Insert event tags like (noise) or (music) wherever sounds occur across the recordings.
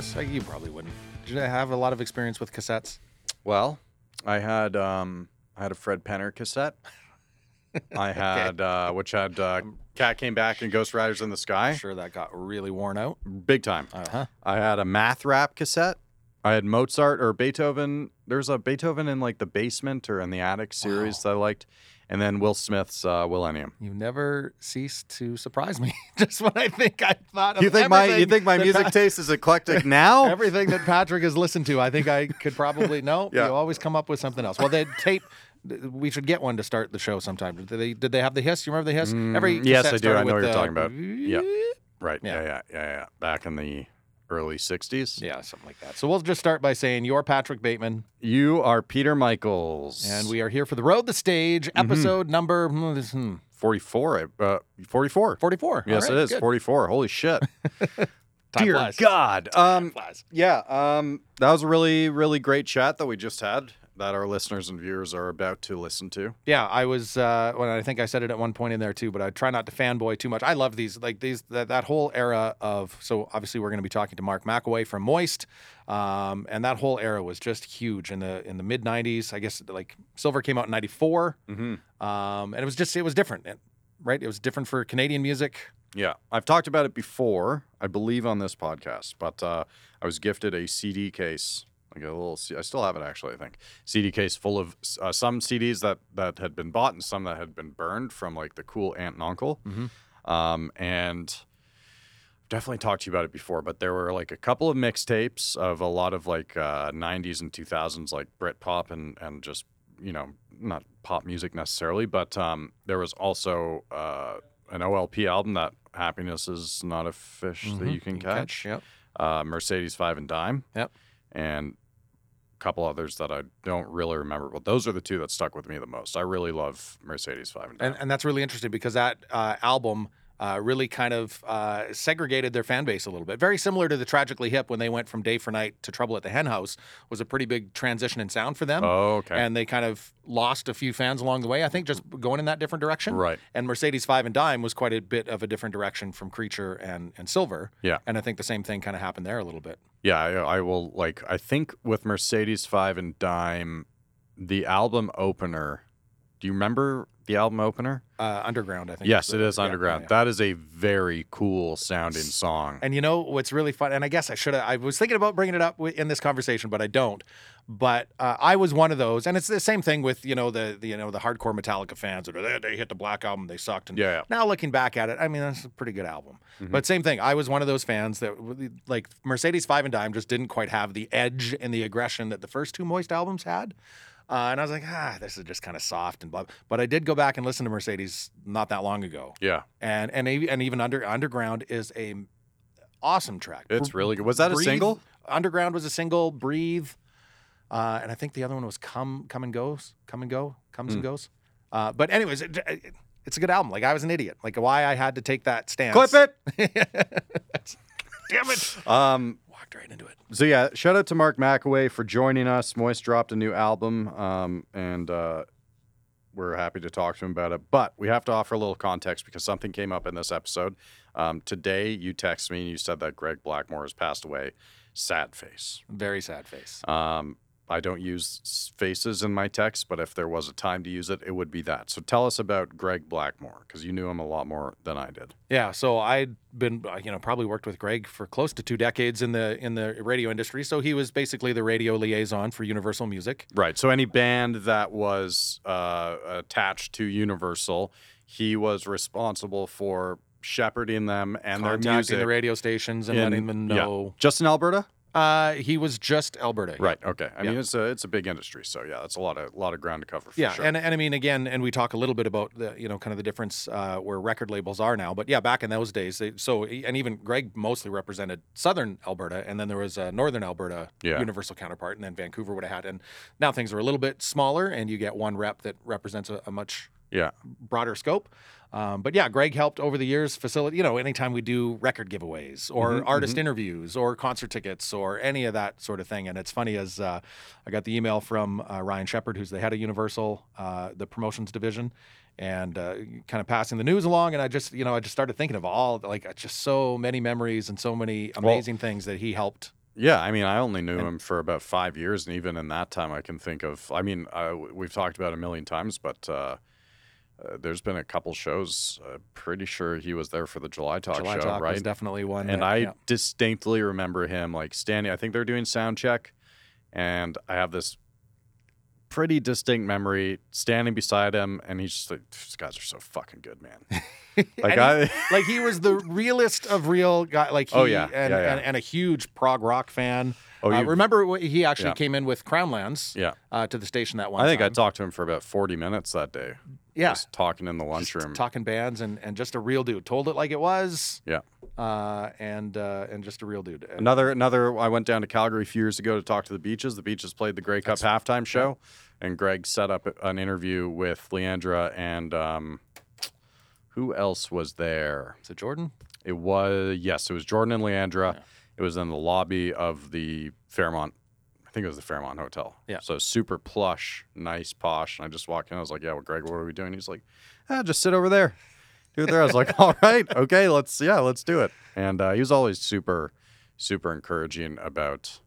the old tape hiss? Like, You probably wouldn't. Did you have a lot of experience with cassettes? Well, I had um, I had a Fred Penner cassette. (laughs) I had uh, which had uh, Cat Came Back and Ghost Riders in the Sky, Sure, that got really worn out. big time. Uh huh. I had a math rap cassette. I had Mozart or Beethoven. There's a Beethoven in like the basement or in the attic series that I liked, and then Will Smith's uh, Millennium. You never cease to surprise me. (laughs) Just when I think I thought of You think my you think my music Pat- taste is eclectic now? (laughs) everything that Patrick has listened to, I think I could probably know. (laughs) Yeah. You always come up with something else. Well, the tape. We should get one to start the show sometime. Did they? Did they have the hiss? You remember the hiss? Every Mm, yes, I do. I know what you're the- talking about. Yep. Right. Yeah. Yeah. yeah, yeah, yeah, Back in the early '60s. Yeah, something like that. So we'll just start by saying you're Patrick Bateman, You are Peter Michaels. and we are here for the Road the Stage episode number hmm, hmm, 44. Uh, 44. 44. Yes, All it right, is. good. 44. Holy shit. (laughs) Dear flies. God. Um, yeah. Um, that was a really, really great chat that we just had that our listeners and viewers are about to listen to. Yeah, I was. Uh, well, I think I said it at one point in there too, but I try not to fanboy too much. I love these, like these, that, that whole era of. So obviously, we're going to be talking to Mark Makoway from Moist, um, and that whole era was just huge in the in the mid '90s. I guess like Silver came out in '94, Mm-hmm. um, and it was just it was different, right? It was different for Canadian music. Yeah. I've talked about it before, I believe, on this podcast, but uh, I was gifted a CD case. Like a little, C- I still have it actually. I think CD case full of uh, some CDs that that had been bought and some that had been burned from like the cool aunt and uncle. Mhm. Um, and definitely talked to you about it before, but there were like a couple of mixtapes of a lot of like uh, 90s and 2000s like Britpop and and just you know not pop music necessarily, but um, there was also uh, an OLP album that Happiness is not a fish that Mhm. you can catch. Yep. Uh, Mercedes Five and Dime. Yep. And a couple others that I don't really remember, but those are the two that stuck with me the most. I really love Mercedes Five and Dime. And, and that's really interesting because that uh, album uh, really kind of uh, segregated their fan base a little bit. Very similar to the Tragically Hip when they went from Day for Night to Trouble at the Hen House was a pretty big transition in sound for them. oh, okay. And they kind of lost a few fans along the way. I think just going in that different direction. right. And Mercedes Five and Dime was quite a bit of a different direction from Creature and, and Silver. Yeah. And I think the same thing kind of happened there a little bit. Yeah, I, I will like. I think with Mercedes Five and Dime, the album opener. Do you remember the album opener? Uh, underground, I think. Yes, it is yeah, underground. yeah. That is a very cool sounding song. And you know what's really fun? And I guess I should have. I was thinking about bringing it up in this conversation, but I don't. But uh, I was one of those, and it's the same thing with you know the, the you know the hardcore Metallica fans that are they, hit the Black album, they sucked, and Yeah, yeah. now looking back at it, I mean that's a pretty good album. But same thing, I was one of those fans that like Mercedes Five and Dime just didn't quite have the edge and the aggression that the first two Moist albums had. Uh, and I was like, ah, this is just kind of soft and blah. But I did go back and listen to Mercedes not that long ago, Yeah, and and and even under Underground is a awesome track. it's really good. Was that a single? Underground was a single. Breathe, uh, and I think the other one was Come Come and Goes. Come and Go. Comes and Hmm. goes. Uh, but anyways, it, it- it's a good album. Like I was an idiot. Like why I had to take that stance. Clip it. (laughs) Damn it. it. Um. Right into it. So yeah, shout out to Mark Makoway for joining us. Moist dropped a new album, um, and uh, we're happy to talk to him about it. But we have to offer a little context because something came up in this episode. Um, today, you texted me and you said that Greg Blackmore has passed away. Sad face. Very sad face. Um, I don't use faces in my text, but if there was a time to use it, it would be that. So tell us about Greg Blackmore because you knew him a lot more than I did. Yeah, so I'd been, uh, you know, probably worked with Greg for close to two decades in the in the radio industry. So he was basically the radio liaison for Universal Music. Right. So any band that was uh, attached to Universal, he was responsible for shepherding them and their music. the radio stations and in- letting them yeah. know. Just in Alberta. Uh, he was just Alberta. Right. Okay. I mean, it's a it's a big industry, so yeah, that's a lot of lot of ground to cover. For Yeah, sure. and and I mean again, and we talk a little bit about the you know kind of the difference uh, where record labels are now. But yeah, back in those days, they, so and even Greg mostly represented Southern Alberta, and then there was a Northern Alberta Yeah. Universal counterpart, and then Vancouver would have had. And now things are a little bit smaller, and you get one rep that represents a, a much yeah. broader scope. Um, but yeah, Greg helped over the years facilitate, you know, anytime we do record giveaways or Mhm, artist interviews or concert tickets or any of that sort of thing. And it's funny as uh, I got the email from uh, Ryan Shepard, who's the head of Universal, uh, the promotions division. and uh, kind of passing the news along. And I just, you know, I just started thinking of all like just so many memories and so many Well- amazing things that he helped. Yeah, I mean, I only knew him for about five years, and even in that time, I can think of. I mean, uh, w- we've talked about it a million times, but uh, uh, there's been a couple shows. Uh, pretty sure he was there for the July Talk July show, Talk right? was definitely one. and that- I yeah. distinctly remember him like standing. I think they're doing sound check, and I have this pretty distinct memory standing beside him, and he's just like, "These guys are so fucking good, man." (laughs) Like I, (laughs) like he was the realest of real guy. Like he, Oh, yeah. and, Yeah, yeah. And, and a huge prog rock fan. oh, Uh, remember he actually Yeah. came in with Crownlands yeah. uh, to the station that one I think I talked to him for about forty minutes that day. Yeah, just talking in the just lunchroom. talking bands and, and just a real dude. Told it like it was. Yeah. Uh, and uh, and just a real dude. And- Another another. I went down to Calgary a few years ago to talk to the Beaches. The Beaches played the Grey Cup halftime show, and Greg set up an interview with Leandra and um, who else was there? Is it Jordan? It was yes, it was Jordan and Leandra. Yeah. It was in the lobby of the Fairmont. I think it was the Fairmont Hotel. Yeah. So super plush, nice, posh. And I just walked in. I was like, "Yeah, well, Greg, what are we doing?" He's like, "Ah, just sit over there." Do it there. I was like, (laughs) "All right, okay, let's yeah, let's do it." And uh, he was always super, super encouraging about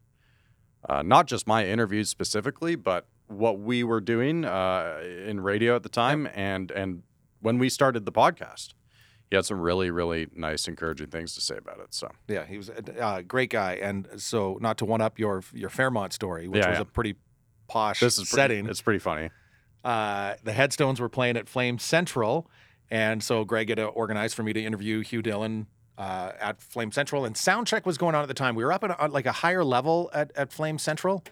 uh, not just my interviews specifically, but what we were doing uh, in radio at the time, and and when we started the podcast he had some really really nice encouraging things to say about it so Yeah, he was a uh, great guy. And so, not to one up your your Fairmont story, which Yeah, was yeah. a pretty posh this is pretty, setting. it's pretty funny uh, the Headstones were playing at Flame Central, and so Greg had organized for me to interview Hugh Dillon uh, at Flame Central, and soundcheck was going on at the time. We were up at, at like a higher level at, at Flame Central,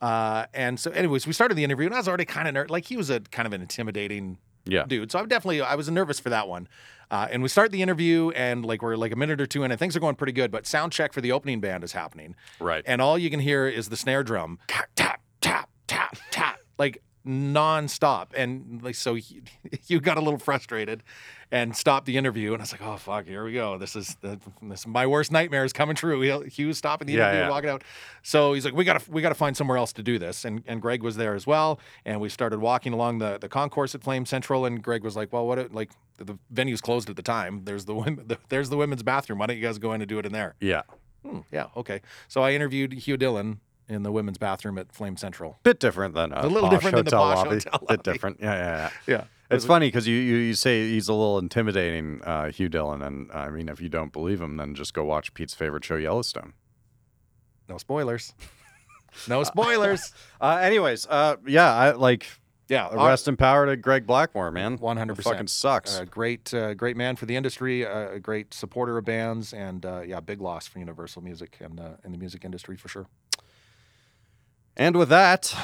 uh, and so anyways, we started the interview, and I was already kind of ner- like he was a kind of an intimidating yeah dude. So I'm definitely I was nervous for that one. Uh, and we start the interview, and like we're like a minute or two in, and things are going pretty good. But sound check for the opening band is happening, right and all you can hear is the snare drum tap tap tap tap tap like nonstop. And like so, you, (laughs) you got a little frustrated and stopped the interview. And I was like, oh fuck, here we go. This is the, this my worst nightmare is coming true. He'll- Hugh's stopping the Yeah, interview, yeah. walking out. So he's like, we gotta we gotta find somewhere else to do this. And and Greg was there as well. And we started walking along the the concourse at Flame Central. And Greg was like, well, what it- like the venue's closed at the time. There's the, women, (laughs) the there's the women's bathroom. Why don't you guys go in and do it in there? yeah Hmm, yeah, okay. So I interviewed Hugh Dillon in the women's bathroom at Flame Central. bit different than a, A little different than the posh lobby. hotel bit different yeah yeah yeah (laughs) Yeah. it's funny because you, you you say he's a little intimidating uh, hugh dillon and i mean if you don't believe him then just go watch pete's favorite show yellowstone No spoilers. No (laughs) spoilers. (laughs) uh, anyways uh, yeah i like yeah, uh, rest in power to greg blackmore man 100%. It fucking sucks a great, uh, great man for the industry, uh, a great supporter of bands, and uh, yeah, big loss for Universal Music and uh, in the music industry for sure. And with that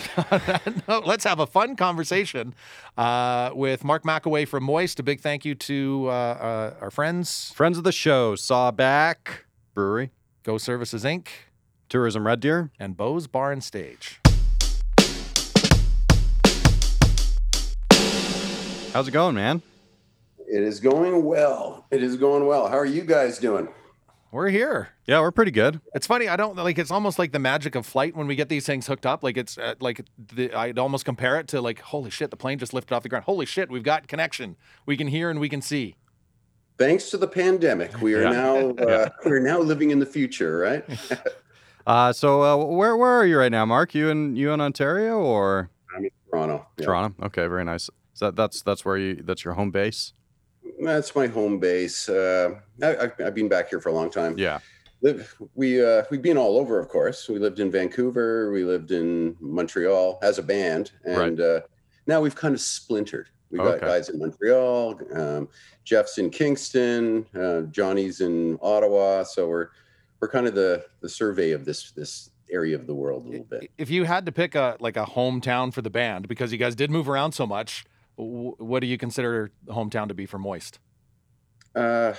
(laughs) no, let's have a fun conversation uh, with Mark Makoway from Moist. A big thank you to uh, uh, our friends, friends of the show sawback brewery Go Services Inc. tourism red deer and Bo's Bar and Stage. how's it going man It is going well. It is going well. How are you guys doing? We're here. yeah we're pretty good It's funny. I don't like. It's almost like the magic of flight when we get these things hooked up. Like it's uh, like the, I'd almost compare it to like, holy shit, the plane just lifted off the ground. Holy shit, we've got connection. We can hear and we can see. Thanks to the pandemic, we are Yeah. now (laughs) uh, we're now living in the future, right? (laughs) Uh, so uh, where where are you right now, Mark? You in you in Ontario or I'm in Toronto. Yeah. Toronto? Okay, very nice. Is that that's that's where you that's your home base? That's my home base. Uh, I, I've, I've been back here for a long time. Yeah. Live, we uh, we've been all over, of course. We lived in Vancouver. We lived in Montreal as a band, and uh, now we've kind of splintered. We got Okay. guys in Montreal. Um, Jeff's in Kingston. Uh, Johnny's in Ottawa. So we're we're kind of the the survey of this this area of the world a little bit. If you had to pick a like a hometown for the band, because you guys did move around so much, what do you consider the hometown to be for Moist? Uh,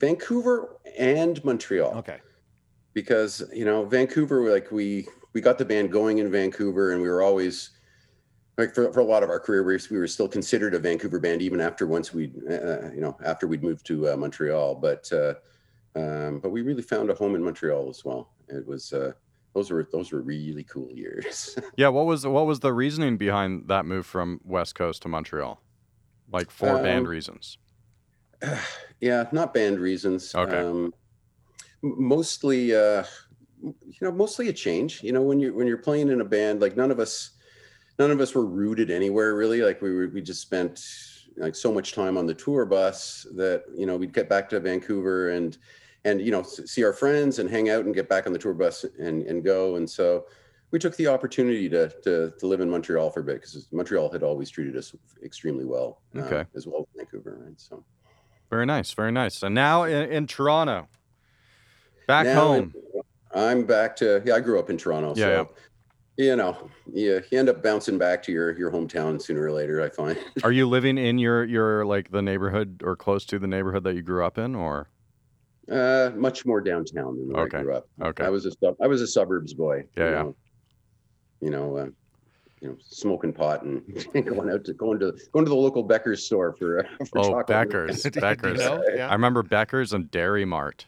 Vancouver and Montreal. Okay. because you know Vancouver like we we got the band going in Vancouver and we were always like for, for a lot of our career we were, we were still considered a Vancouver band even after once we uh, you know after we'd moved to uh, Montreal but uh, um, but we really found a home in Montreal as well it was uh, those were those were really cool years (laughs) Yeah. What was what was the reasoning behind that move from West Coast to Montreal? like for band Um, reasons? (sighs) yeah, not band reasons. Okay. Um, mostly, uh, you know, mostly a change. You know, when you're when you're playing in a band, like none of us, none of us were rooted anywhere really. Like we were, we just spent like so much time on the tour bus that you know we'd get back to Vancouver and and you know see our friends and hang out and get back on the tour bus and and go. And so we took the opportunity to to, to live in Montreal for a bit because Montreal had always treated us extremely well, uh, as well as Vancouver, right? So. Very nice, very nice. And now in, in Toronto, back Now home. in- I'm back to yeah. I grew up in Toronto, Yeah, so you know, yeah, you end up bouncing back to your your hometown sooner or later. I find. Are you (laughs) living in your your like the neighborhood or close to the neighborhood that you grew up in, or Uh, much more downtown than where Okay, I grew up. okay. I was a sub- I was a suburbs boy. Yeah, you yeah. Know, you know, uh, you know, smoking pot and (laughs) going out to going to going to the local Becker's store for, uh, for oh chocolate. Becker's, (laughs) Do you Becker's. know? I remember Becker's and Dairy Mart.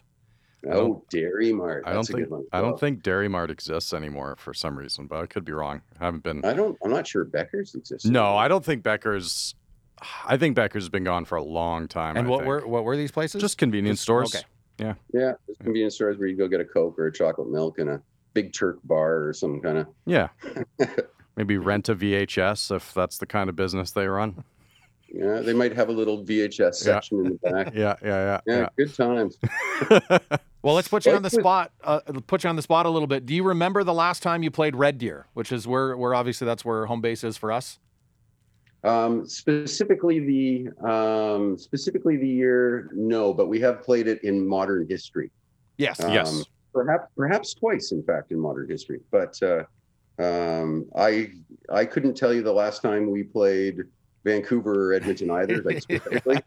Oh, Dairy Mart. I don't a think good one. I don't think Dairy Mart exists anymore for some reason, but I could be wrong. I haven't been. I don't. I'm not sure Becker's exists. No, anymore. I don't think Becker's. I think Becker's has been gone for a long time. And I what think. were what were these places? just convenience stores? okay. Yeah, Yeah. there's convenience stores where you go get a Coke or a chocolate milk and a Big Turk bar or some kind of. Yeah. (laughs) Maybe rent a VHS if that's the kind of business they run. Yeah, they might have a little VHS section in the back. (laughs) Yeah, yeah, Yeah, Yeah, good times. (laughs) Well, let's put you on the spot. Uh, put you on the spot a little bit. Do you remember the last time you played Red Deer, which is where, where obviously that's where home base is for us? Um, specifically the um, specifically the year, no, but we have played it in modern history. Yes. Um, yes. perhaps perhaps twice, in fact, in modern history. But uh, um, I I couldn't tell you the last time we played Vancouver or Edmonton either. Like (laughs) specifically.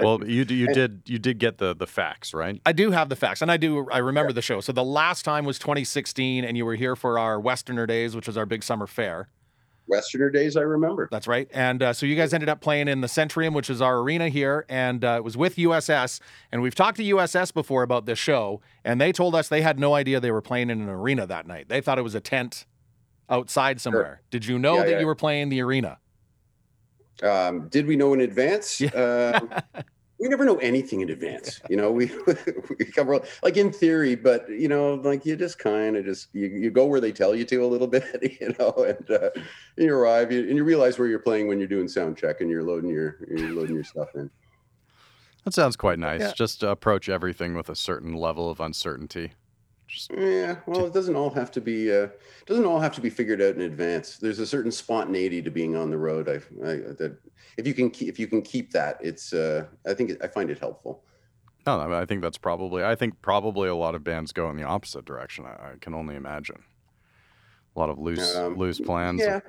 Well, you you did you did get the the facts right. I do have the facts, and I do. I remember the show. So the last time was 2016, and you were here for our Westerner Days, which was our big summer fair. Westerner days, I remember. That's right. And uh, so you guys ended up playing in the Centrium, which is our arena here, and uh, it was with USS. And we've talked to USS before about this show, and they told us they had no idea they were playing in an arena that night. They thought it was a tent outside somewhere. Did you know Yeah, that yeah. you were playing the arena? Um, did we know in advance? Um, (laughs) we never know anything in advance. You know, we (laughs) we cover like in theory, but you know, like you just kind of just you, you go where they tell you to a little (laughs) bit, you know, and uh, you arrive you, and you realize where you're playing when you're doing sound check and you're loading your you're loading your stuff in. That sounds quite nice. Yeah. Just to approach everything with a certain level of uncertainty. Just Yeah, well, it doesn't all have to be uh, doesn't all have to be figured out in advance. There's a certain spontaneity to being on the road. I, I that if you can keep if you can keep that, it's uh, I think it, I find it helpful. no, I, mean, I think that's probably. I think probably a lot of bands go in the opposite direction. I, I can only imagine. A lot of loose Um, loose plans. Yeah,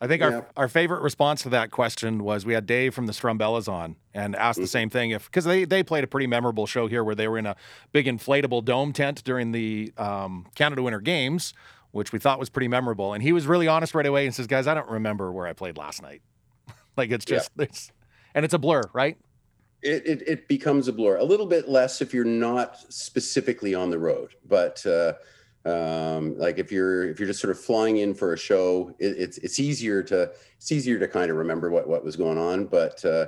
I think Yeah. our our favorite response to that question was we had Dave from the Strumbellas on and asked the Mhm. same thing if because they they played a pretty memorable show here where they were in a big inflatable dome tent during the um, Canada Winter Games, which we thought was pretty memorable. And he was really honest right away and says, "Guys, I don't remember where I played last night. (laughs) like it's Yeah. just it's and it's a blur, right? it, it it becomes a blur. A little bit less if you're not specifically on the road, but uh, um, like if you're if you're just sort of flying in for a show, it, it's it's easier to it's easier to kind of remember what what was going on. But uh,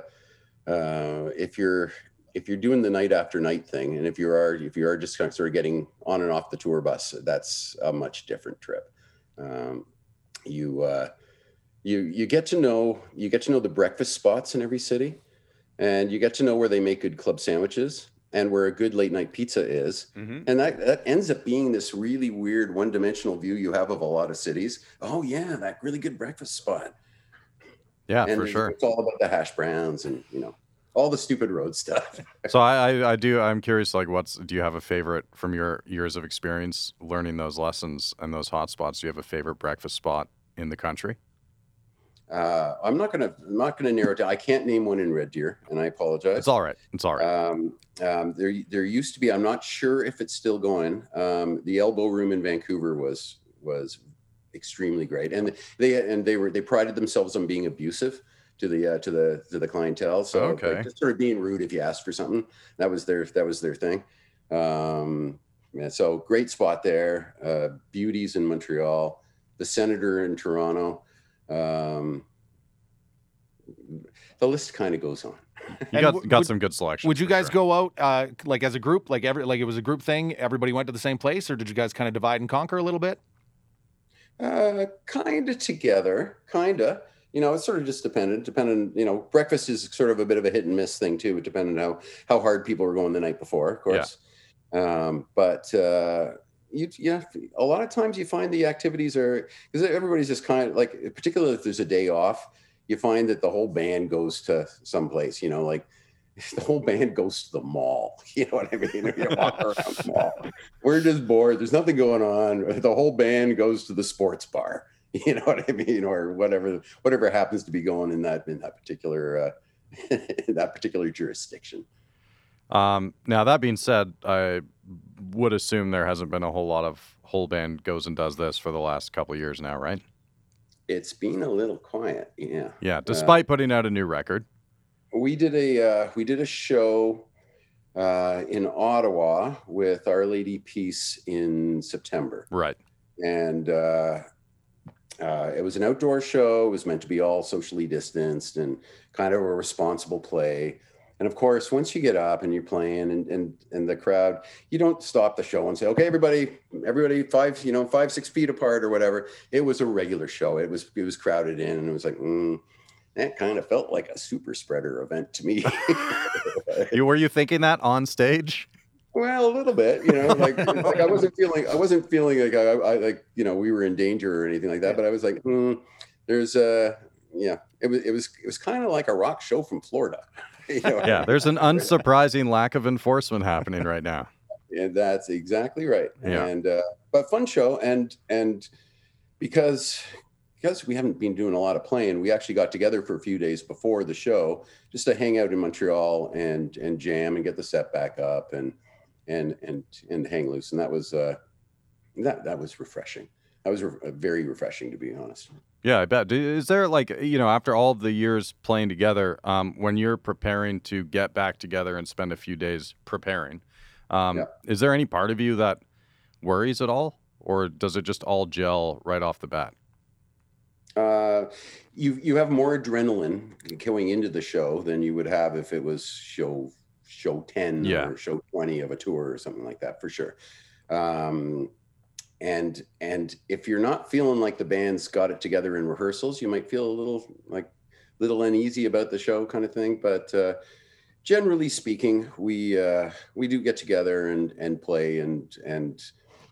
uh, if you're if you're doing the night after night thing, and if you are if you are just kind of sort of getting on and off the tour bus, that's a much different trip. Um, you uh, you you get to know you get to know the breakfast spots in every city and you get to know where they make good club sandwiches and where a good late night pizza is Mhm. and that, that ends up being this really weird one-dimensional view you have of a lot of cities oh yeah that really good breakfast spot Yeah, and for sure. it's all about the hash browns and you know all the stupid road stuff (laughs) So I, I, I do. I'm curious. Like, what's do you have a favorite from your years of experience learning those lessons and those hot spots? Do you have a favorite breakfast spot in the country? Uh, i'm not gonna i'm not gonna narrow it down i can't name one in red deer and i apologize It's all right. It's all right. Um, um, there, there used to be. I'm not sure if it's still going. Um, the Elbow Room in Vancouver was was extremely great, and they and they were they prided themselves on being abusive to the uh, to the to the clientele. So like, just sort of being rude if you asked for something. That was their that was their thing. Um, yeah, so great spot there. Uh, beauties in Montreal, the Senator in Toronto. Um, the list kind of goes on. You got w- got would- some good selections. Would you guys sure. go out uh, like as a group, like every like it was a group thing? Everybody went to the same place, or did you guys kind of divide and conquer a little bit? Uh, kind of together, kind of. You know, it's sort of just dependent. Dependent. You know, breakfast is sort of a bit of a hit and miss thing too, depending how how hard people were going the night before, of course. Um, but uh, you, yeah, a lot of times you find the activities are because everybody's just kind of like, particularly if there's a day off, you find that the whole band goes to someplace. You know, like (laughs) the whole band goes to the mall. (laughs) You know what I mean? You walk around the mall. We're just bored. There's nothing going on. The whole band goes to the sports bar. (laughs) You know what I mean, or whatever, whatever happens to be going in that in that particular uh, in that particular jurisdiction. Um, now that being said, I would assume there hasn't been a whole lot of whole band goes and does this for the last couple years now, right? It's been a little quiet. Yeah, Yeah, despite putting out a new record. we did a uh, we did a show uh, in Ottawa with Our Lady Peace in September. Right. and uh, uh, it was an outdoor show. It was meant to be all socially distanced and kind of a responsible play. And of course, once you get up and you're playing and, and, and the crowd, you don't stop the show and say, okay, everybody, everybody five, you know, five, six feet apart or whatever. It was a regular show. It was, it was crowded in and it was like, mm, that kind of felt like a super spreader event to me. (laughs) You were you thinking that on stage? Well, a little bit, you know, like, (laughs) like I wasn't feeling, I wasn't feeling like I, I like, you know, we were in danger or anything like that. But I was like, hmm, there's a, yeah, it was, it was, it was kind of like a rock show from Florida. (laughs) You know? Yeah, there's an unsurprising lack of enforcement happening right now. (laughs) and that's exactly right. Yeah. And uh, but fun show, and and because because we haven't been doing a lot of playing, we actually got together for a few days before the show just to hang out in Montreal and and jam and get the set back up and and and and hang loose. And that was uh, that that was refreshing. That was re- very refreshing, to be honest. Yeah, I bet. Is there like you know after all the years playing together, um, when you're preparing to get back together and spend a few days preparing, um, Yeah. is there any part of you that worries at all, or does it just all gel right off the bat? uh, you you have more adrenaline going into the show than you would have if it was show show 10 Yeah. or show 20 of a tour or something like that for sure um, and and if you're not feeling like the band's got it together in rehearsals you might feel a little like little uneasy about the show kind of thing but uh, generally speaking we uh, we do get together and and play and and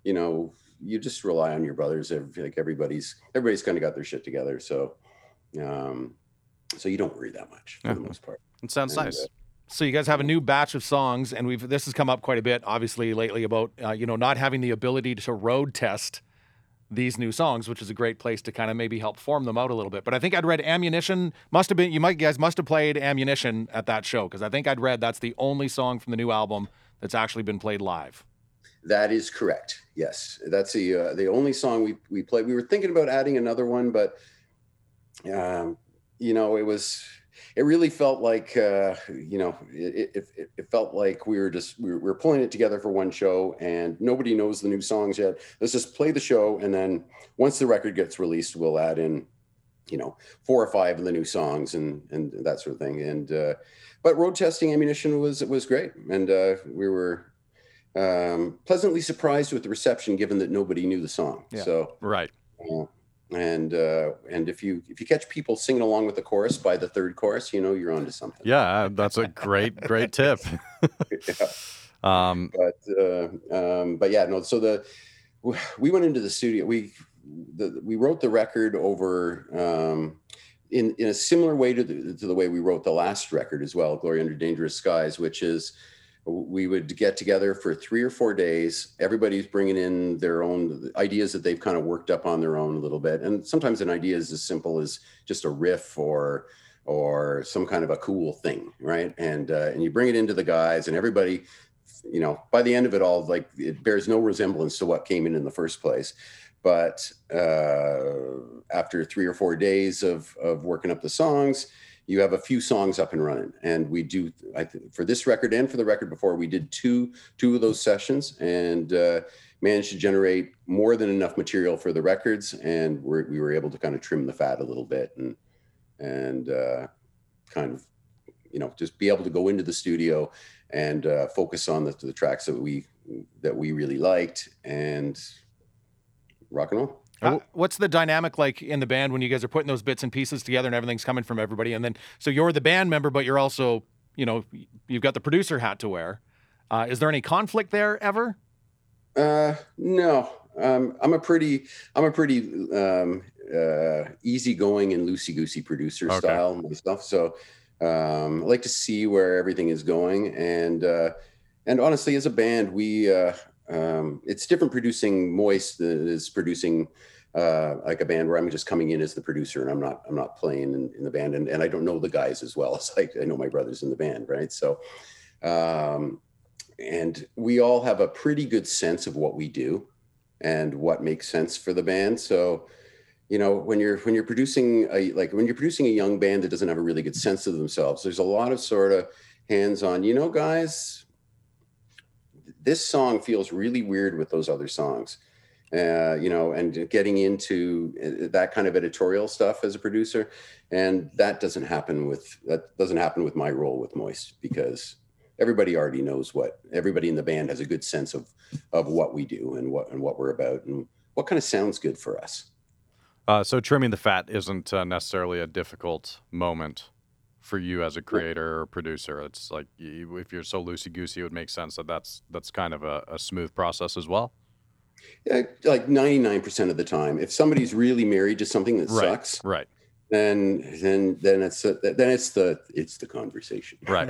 you know you just rely on your brothers. Ev- Like everybody's everybody's kind of got their shit together, so um, so you don't worry that much for the most part. It sounds And, nice. uh, So you guys have a new batch of songs, and we've this has come up quite a bit, obviously lately about uh, you know not having the ability to road test these new songs, which is a great place to kind of maybe help form them out a little bit. But I think I'd read Ammunition must have been you might guys must have played Ammunition at that show because I think I'd read that's the only song from the new album that's actually been played live. That is correct. Yes, that's the uh, the only song we we played. We were thinking about adding another one, but um, you know, it was it really felt like uh, you know it, it, it, felt like we were just we were, we were pulling it together for one show, and nobody knows the new songs yet. Let's just play the show, and then once the record gets released, we'll add in you know four or five of the new songs and and that sort of thing. And uh, but road testing ammunition was was great, and uh, we were um, pleasantly surprised with the reception, given that nobody knew the song. Yeah. So, Right. Uh, and uh, and if you if you catch people singing along with the chorus by the third chorus, you know you're onto something. Yeah, that's a great, great tip. (laughs) (laughs) Um, But uh, um, but yeah, no. So the we went into the studio. We the, we wrote the record over um, in in a similar way to the, to the way we wrote the last record as well, "Glory Under Dangerous Skies," which is we would get together for three or four days. Everybody's bringing in their own ideas that they've kind of worked up on their own a little bit, and sometimes an idea is as simple as just a riff or or some kind of a cool thing, right? And uh, and you bring it into the guys, and everybody, you know, by the end of it all, like it bears no resemblance to what came in in the first place. But uh, after three or four days of of working up the songs, you have a few songs up and running and we do i think for this record and for the record before we did two two of those sessions and uh, managed to generate more than enough material for the records and we're, we were able to kind of trim the fat a little bit and and uh, kind of, you know, just be able to go into the studio and uh, focus on the, the tracks that we that we really liked and rock and roll. Uh, what's the dynamic like in the band when you guys are putting those bits and pieces together and everything's coming from everybody? And then, so you're the band member, but you're also, you know, you've got the producer hat to wear. Uh, is there any conflict there ever? Uh, no. Um, I'm a pretty, I'm a pretty um, uh, easygoing and loosey goosey producer Okay. style myself. So um, I like to see where everything is going, and uh, and honestly, as a band, we uh, um, it's different producing Moist than it is producing uh, like a band where I'm just coming in as the producer and I'm not I'm not playing in, in the band, and, and I don't know the guys as well (laughs) as I, I know my brothers in the band, right? So. Um, and we all have a pretty good sense of what we do and what makes sense for the band so you know when you're when you're producing a like when you're producing a young band that doesn't have a really good sense of themselves there's a lot of sort of hands on you know guys this song feels really weird with those other songs. Uh, you know and getting into uh, that kind of editorial stuff as a producer. And that doesn't happen with that doesn't happen with my role with moist because everybody already knows what everybody in the band has a good sense of of what we do and what and what we're about and what kind of sounds good for us. Uh, so trimming the fat isn't uh, necessarily a difficult moment for you as a creator or producer. It's like if you're so loosey goosey, it would make sense that that's that's kind of a, a smooth process as well. Yeah, like 99% of the time if somebody's really married to something that Right. sucks Right. then then then it's a, then it's the it's the conversation (laughs) Right.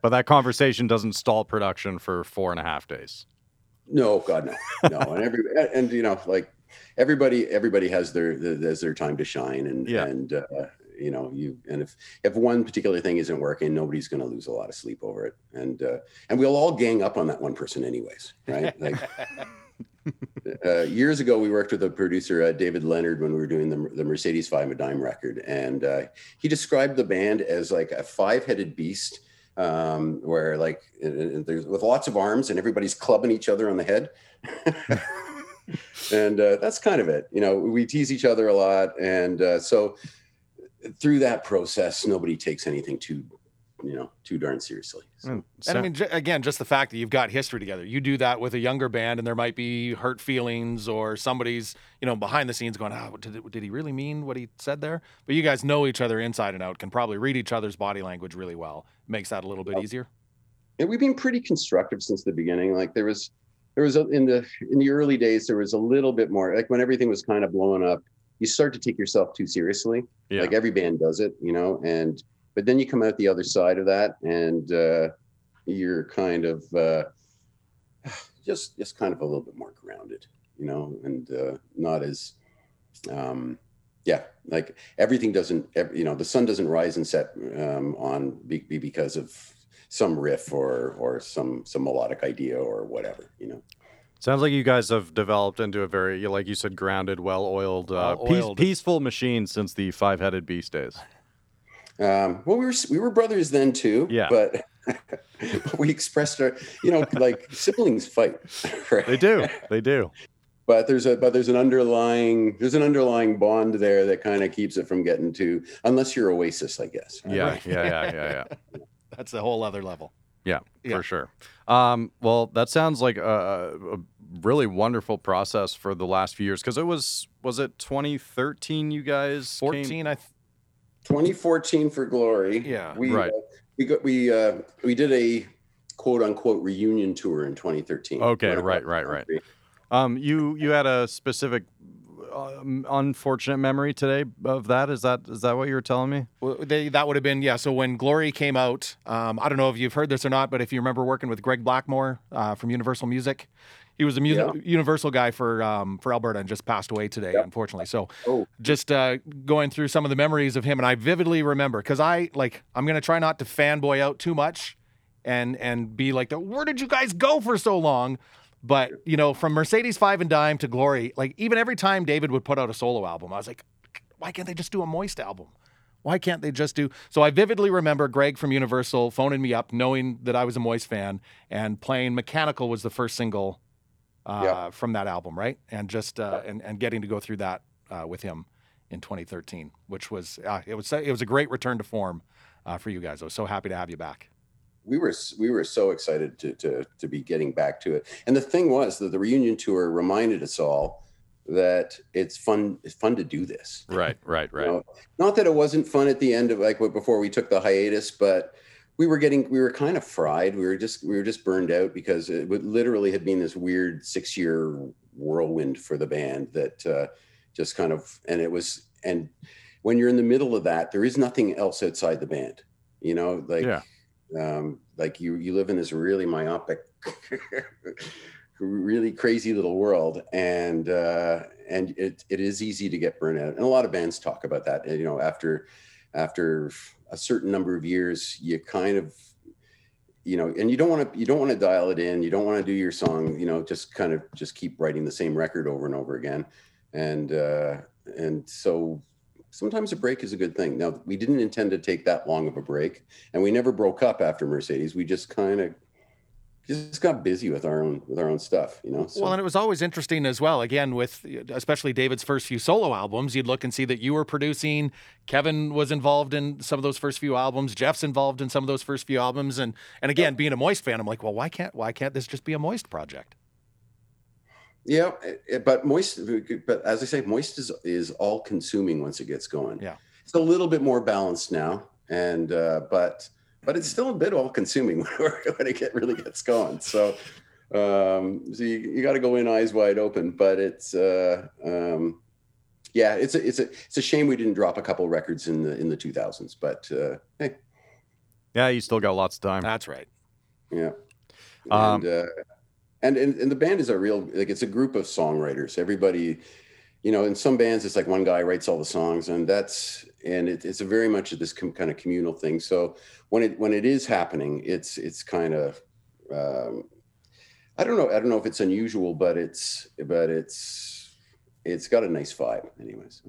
But that conversation doesn't stall production for four and a half days. no god no no and every and you know like everybody everybody has their has their time to shine and Yeah. and uh, you know you and if if one particular thing isn't working nobody's going to lose a lot of sleep over it. And uh, and we'll all gang up on that one person anyways right? (laughs) Like uh, years ago we worked with a producer uh, david leonard when we were doing the, the mercedes five a dime record. And uh, he described the band as like a five-headed beast um, where like uh, uh, there's with lots of arms and everybody's clubbing each other on the head. (laughs) (laughs) And uh, that's kind of it. You know we tease each other a lot. And uh, so through that process nobody takes anything too you know too darn seriously so, Mm, And I mean, j- again, just the fact that you've got history together. You do that with a younger band, and there might be hurt feelings, or somebody's, you know, behind the scenes going, "Ah, did, did he really mean what he said there?" But you guys know each other inside and out, can probably read each other's body language really well. Makes that a little bit easier. and we've been pretty constructive since the beginning like there was there was a, in the in the early days there was a little bit more like when everything was kind of blowing up you start to take yourself too seriously Yeah. like every band does it you know and but then you come out the other side of that and uh you're kind of uh (sighs) just just kind of a little bit more grounded you know and uh not as um yeah like everything doesn't you know the sun doesn't rise and set um on be, be because of some riff or or some some melodic idea or whatever you know Sounds like you guys have developed into a very, like you said, grounded, well-oiled, uh, peace, Well-oiled. peaceful machine since the five-headed beast days. Um, well, we were we were brothers then too. Yeah. But (laughs) we expressed our, you know, like siblings fight, (laughs) right? They do. They do. But there's a but there's an underlying there's an underlying bond there that kind of keeps it from getting to unless you're Oasis, I guess. right? Yeah, yeah, yeah, yeah, yeah. (laughs) That's a whole other level. Yeah, Yeah. for sure. Um, well, that sounds like a, a really wonderful process for the last few years because it was was it 2013 you guys came- 14, I th- 2014 for Glory. Yeah. We Right. uh, we got we uh we did a quote unquote reunion tour in 2013. Okay, right, right, right. Um, you you had a specific unfortunate memory today of that. Is that is that what you were telling me? Well, they, that would have been yeah. So when Glory came out, um, I don't know if you've heard this or not, but if you remember working with Greg Blackmore uh, from Universal Music, he was a music Yeah. Universal guy for um, for Alberta and just passed away today, Yeah. unfortunately. So Oh. just uh, going through some of the memories of him, and I vividly remember because I like I'm gonna try not to fanboy out too much, and and be like, the, where did you guys go for so long? But you know, from Mercedes Five and Dime to Glory, like even every time David would put out a solo album, I was like, why can't they just do a Moist album? Why can't they just do? So I vividly remember Greg from Universal phoning me up, knowing that I was a Moist fan, and playing "Mechanical" was the first single uh, Yeah. from that album, right? And just uh, and and getting to go through that uh, with him, in 2013, which was uh, it was it was a great return to form uh, for you guys. I was so happy to have you back. We were we were so excited to to to be getting back to it, and the thing was that the reunion tour reminded us all that it's fun it's fun to do this. Right, right, right. You know, not that it wasn't fun at the end of like before we took the hiatus, but we were getting we were kind of fried. We were just we were just burned out because it literally had been this weird six year whirlwind for the band that uh, just kind of and it was and when you're in the middle of that, there is nothing else outside the band. You know, like yeah. Um, like you you live in this really myopic, (laughs) really crazy little world, and uh, and it it is easy to get burnt out. And a lot of bands talk about that. You know, after after a certain number of years, you kind of you know and you don't want to you don't want to dial it in you don't want to do your song you know just kind of just keep writing the same record over and over again and uh and so sometimes a break is a good thing. Now, we didn't intend to take that long of a break, and we never broke up after Mercedes. We just kind of just got busy with our own with our own stuff, you know. So. Well, and it was always interesting as well. Again, with especially David's first few solo albums, you'd look and see that you were producing. Kevin was involved in some of those first few albums. Jeff's involved in some of those first few albums, and and again, being a Moist fan, I'm like, well, why can't why can't this just be a Moist project? Yeah, eh, but moist. But as I say, moist is is all consuming once it gets going. Yeah, it's a little bit more balanced now, and uh, but but it's still a bit all consuming (laughs) when it get really gets going. So, um, so you, you got to go in eyes wide open. But it's uh, um, yeah, it's a it's a it's a shame we didn't drop a couple records in the in the 2000s. But uh, hey, yeah, you still got lots of time. That's right. Yeah. Um, and, uh, and, and and the band is a real like it's a group of songwriters. Everybody you know in some bands it's like one guy writes all the songs and that's and it, it's a very much of this com- kind of communal thing. So when it when it is happening it's it's kind of um, i don't know i don't know if it's unusual but it's but it's it's got a nice vibe anyways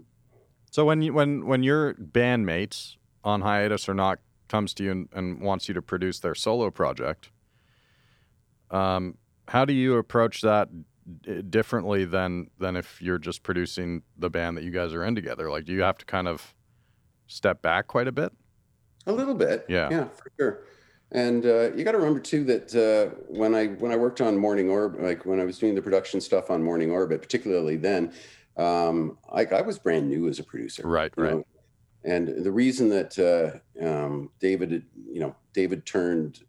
so when you when when your bandmates on hiatus or not comes to you and, and wants you to produce their solo project um how do you approach that differently than than if you're just producing the band that you guys are in together? Like, do you have to kind of step back quite a bit? A little bit, yeah, yeah, for sure. And uh, you got to remember too that uh, when I when I worked on Morning Orbit, like when I was doing the production stuff on Morning Orbit, particularly then, um, I, I was brand new as a producer. Right, right. Know? And the reason that uh, um, David, you know, David turned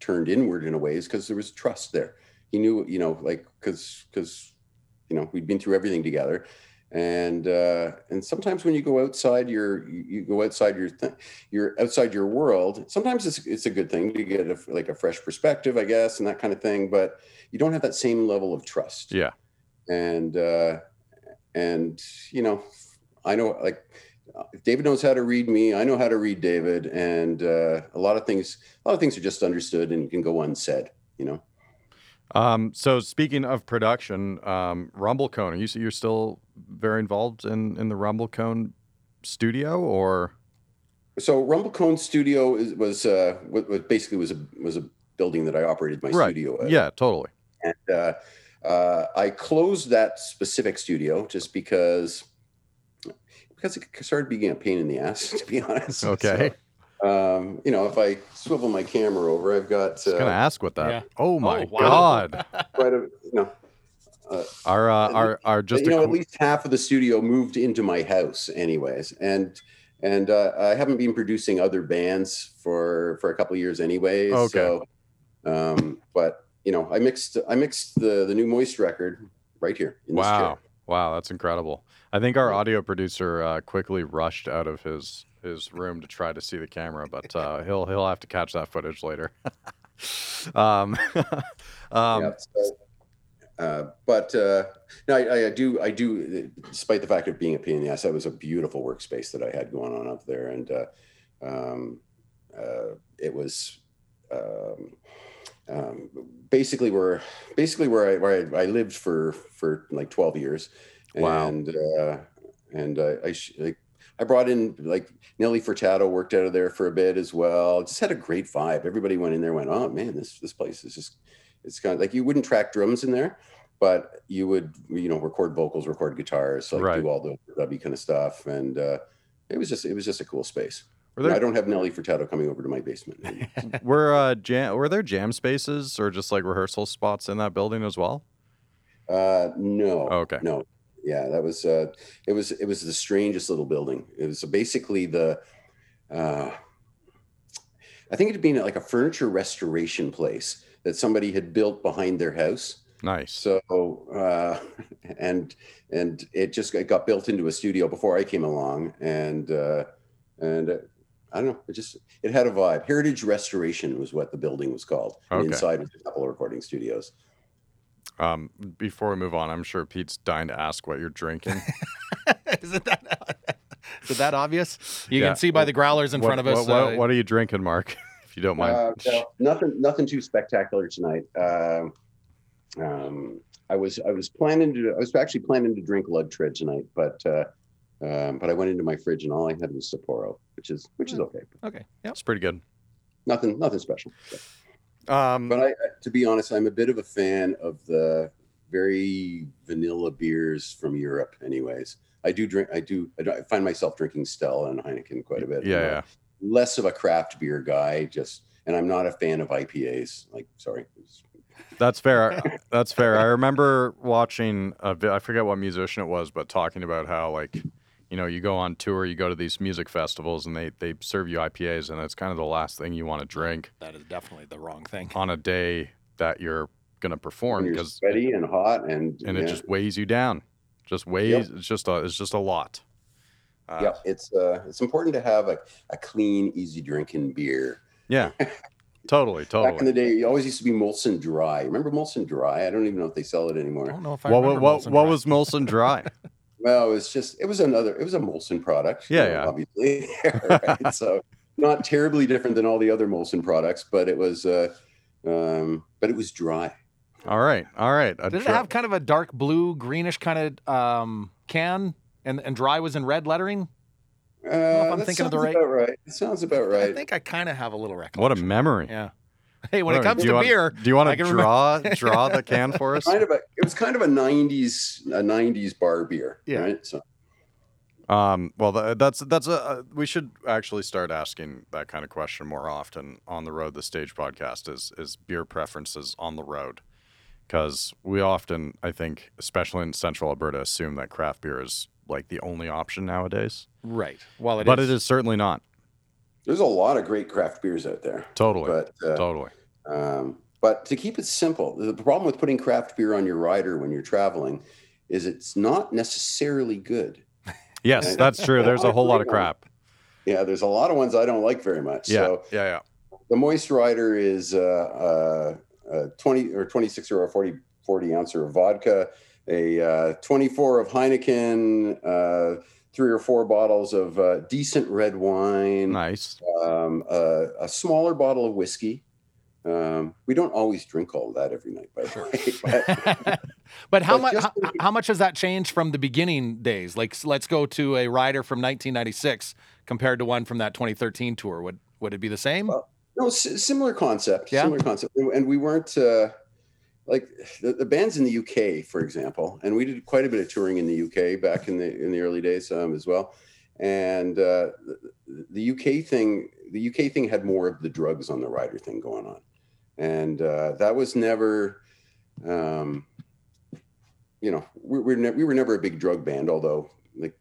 turned inward in a way is because there was trust there he knew, you know, like because because you know we'd been through everything together, and uh, and sometimes when you go outside your you go outside your th- you're outside your world. Sometimes it's it's a good thing to get a, like a fresh perspective, I guess, and that kind of thing. But you don't have that same level of trust. Yeah, and uh, and you know, I know like. David knows how to read me. I know how to read David, and uh, a lot of things, a lot of things are just understood and can go unsaid. You know. Um, so speaking of production, um, Rumblecone, you you're still very involved in in the Rumblecone studio, or? So Rumblecone Studio is, was uh, was basically was a was a building that I operated my right. studio. At. Yeah, totally. And uh, uh, I closed that specific studio just because because it started being a pain in the ass, (laughs) to be honest. Okay. So, um, you know, if I swivel my camera over, I've got. Uh, I was gonna ask what that. Yeah. Oh my oh, wow. god! (laughs) quite a, you know, uh, our uh, our our just you know at least half of the studio moved into my house, anyways, and and uh, I haven't been producing other bands for for a couple years, anyways. Okay. So, um, but you know, I mixed I mixed the the new Moist record right here. wow! Wow, that's incredible. I think our audio producer uh, quickly rushed out of his his room to try to see the camera, but uh, he'll he'll have to catch that footage later. (laughs) um, (laughs) um, yeah, so, uh, but uh, no, I, I, do I do, despite the fact of being a pain in the ass, that was a beautiful workspace that I had going on up there, and uh, um, uh, it was. Um, um, basically where basically where I where I, I, lived for for like 12 years wow. and uh, and I, I I brought in like Nelly Furtado worked out of there for a bit as well. Just had a great vibe. Everybody went in there, went, oh man, this this place is just it's kind of like you wouldn't track drums in there, but you would you know record vocals, record guitars, like Right. do all the W kind of stuff, and uh, it was just it was just a cool space. There I don't have Nelly Furtado coming over to my basement. (laughs) were uh, jam were there jam spaces or just like rehearsal spots in that building as well? Uh, no. Oh, okay. No. Yeah, that was uh, it was it was the strangest little building. It was basically the, uh, I think it had been like a furniture restoration place that somebody had built behind their house. Nice. So uh, and and it just it got built into a studio before I came along, and uh, and uh, I don't know, it just it had a vibe. Heritage Restoration was what the building was called. Okay. inside was a couple of recording studios. Um, before we move on, I'm sure Pete's dying to ask what you're drinking. (laughs) Isn't that (laughs) is it that obvious? You Yeah. can see by the growlers in what, front of us. What, what, uh, what are you drinking, Mark? (laughs) If you don't mind. Uh, no, nothing, nothing too spectacular tonight. Um, um, I was, I was planning to, I was actually planning to drink Lug Tread tonight, but, uh, um, but I went into my fridge and all I had was Sapporo, which is, which is okay. okay. yeah, It's pretty good. Nothing, nothing special. Um, But I, to be honest, I'm a bit of a fan of the very vanilla beers from Europe. Anyways, I do drink, I do, I, find myself drinking Stella and Heineken quite a bit. yeah, yeah. Less of a craft beer guy, just, and I'm not a fan of IPAs. Like, sorry. That's fair. (laughs) That's fair. I remember watching. A I forget what musician it was, but talking about how like, you know, you go on tour, you go to these music festivals, and they they serve you IPAs, and it's kind of the last thing you want to drink That is definitely the wrong thing. on a day that you're gonna perform when you're because sweaty and hot and and yeah. it just weighs you down. Just weighs. It's just a. It's just a lot. Uh, yeah it's uh it's important to have a, a clean easy drinking beer Yeah. Totally. (laughs) totally. back in the day it always used to be molson dry remember molson dry i don't even know if they sell it anymore. I don't know if I What remember what what, Molson what Dry. was Molson Dry? (laughs) well it was just it was another it was a molson product you Yeah, know, yeah. obviously (laughs) right? so not terribly different than all the other molson products but it was uh um but it was dry all right. All right. A Did it have kind of a dark blue, greenish kind of um, can, and and dry was in red lettering? uh, if I'm that thinking of the sounds right- right it sounds about right. I think I kind of have a little recollection. What a memory. yeah. (laughs) Hey, when it comes to want- beer, do you want to can draw (laughs) draw the can for us? kind of a it was kind of a 90s a 90s bar beer Yeah. right so Um, well, that's that's a uh, we should actually start asking that kind of question more often on the road. The stage podcast is is beer preferences on the road, because we often, I think, especially in Central Alberta, assume that craft beer is like the only option nowadays. right? Well, it but is. it is certainly not. There's a lot of great craft beers out there Totally, but uh, totally. um, but to keep it simple the problem with putting craft beer on your rider when you're traveling is it's not necessarily good (laughs) Yes, that's true. There's a whole lot of crap. yeah there's a lot of ones i don't like very much Yeah, so yeah, yeah. the moist rider is uh, uh, uh, 20 or 26 or 40 40 ouncer of vodka a uh, 24 of heineken uh, three or four bottles of uh, decent red wine Nice. um, a, a smaller bottle of whiskey. Um, we don't always drink all that every night, by the way. (laughs) But (laughs) but how much? How, how much has that changed from the beginning days? Like, let's go to a rider from 1996 compared to one from that 2013 tour. Would would it be the same? Well, no, s- similar concept. Yeah. Similar concept. And we weren't uh, like the, the bands in the UK, for example, and we did quite a bit of touring in the UK back in the in the early days um, as well. And uh, the, the UK thing, the UK thing had more of the drugs on the rider thing going on, and uh, that was never. Um, you know, we, we, were ne- we were never a big drug band, although like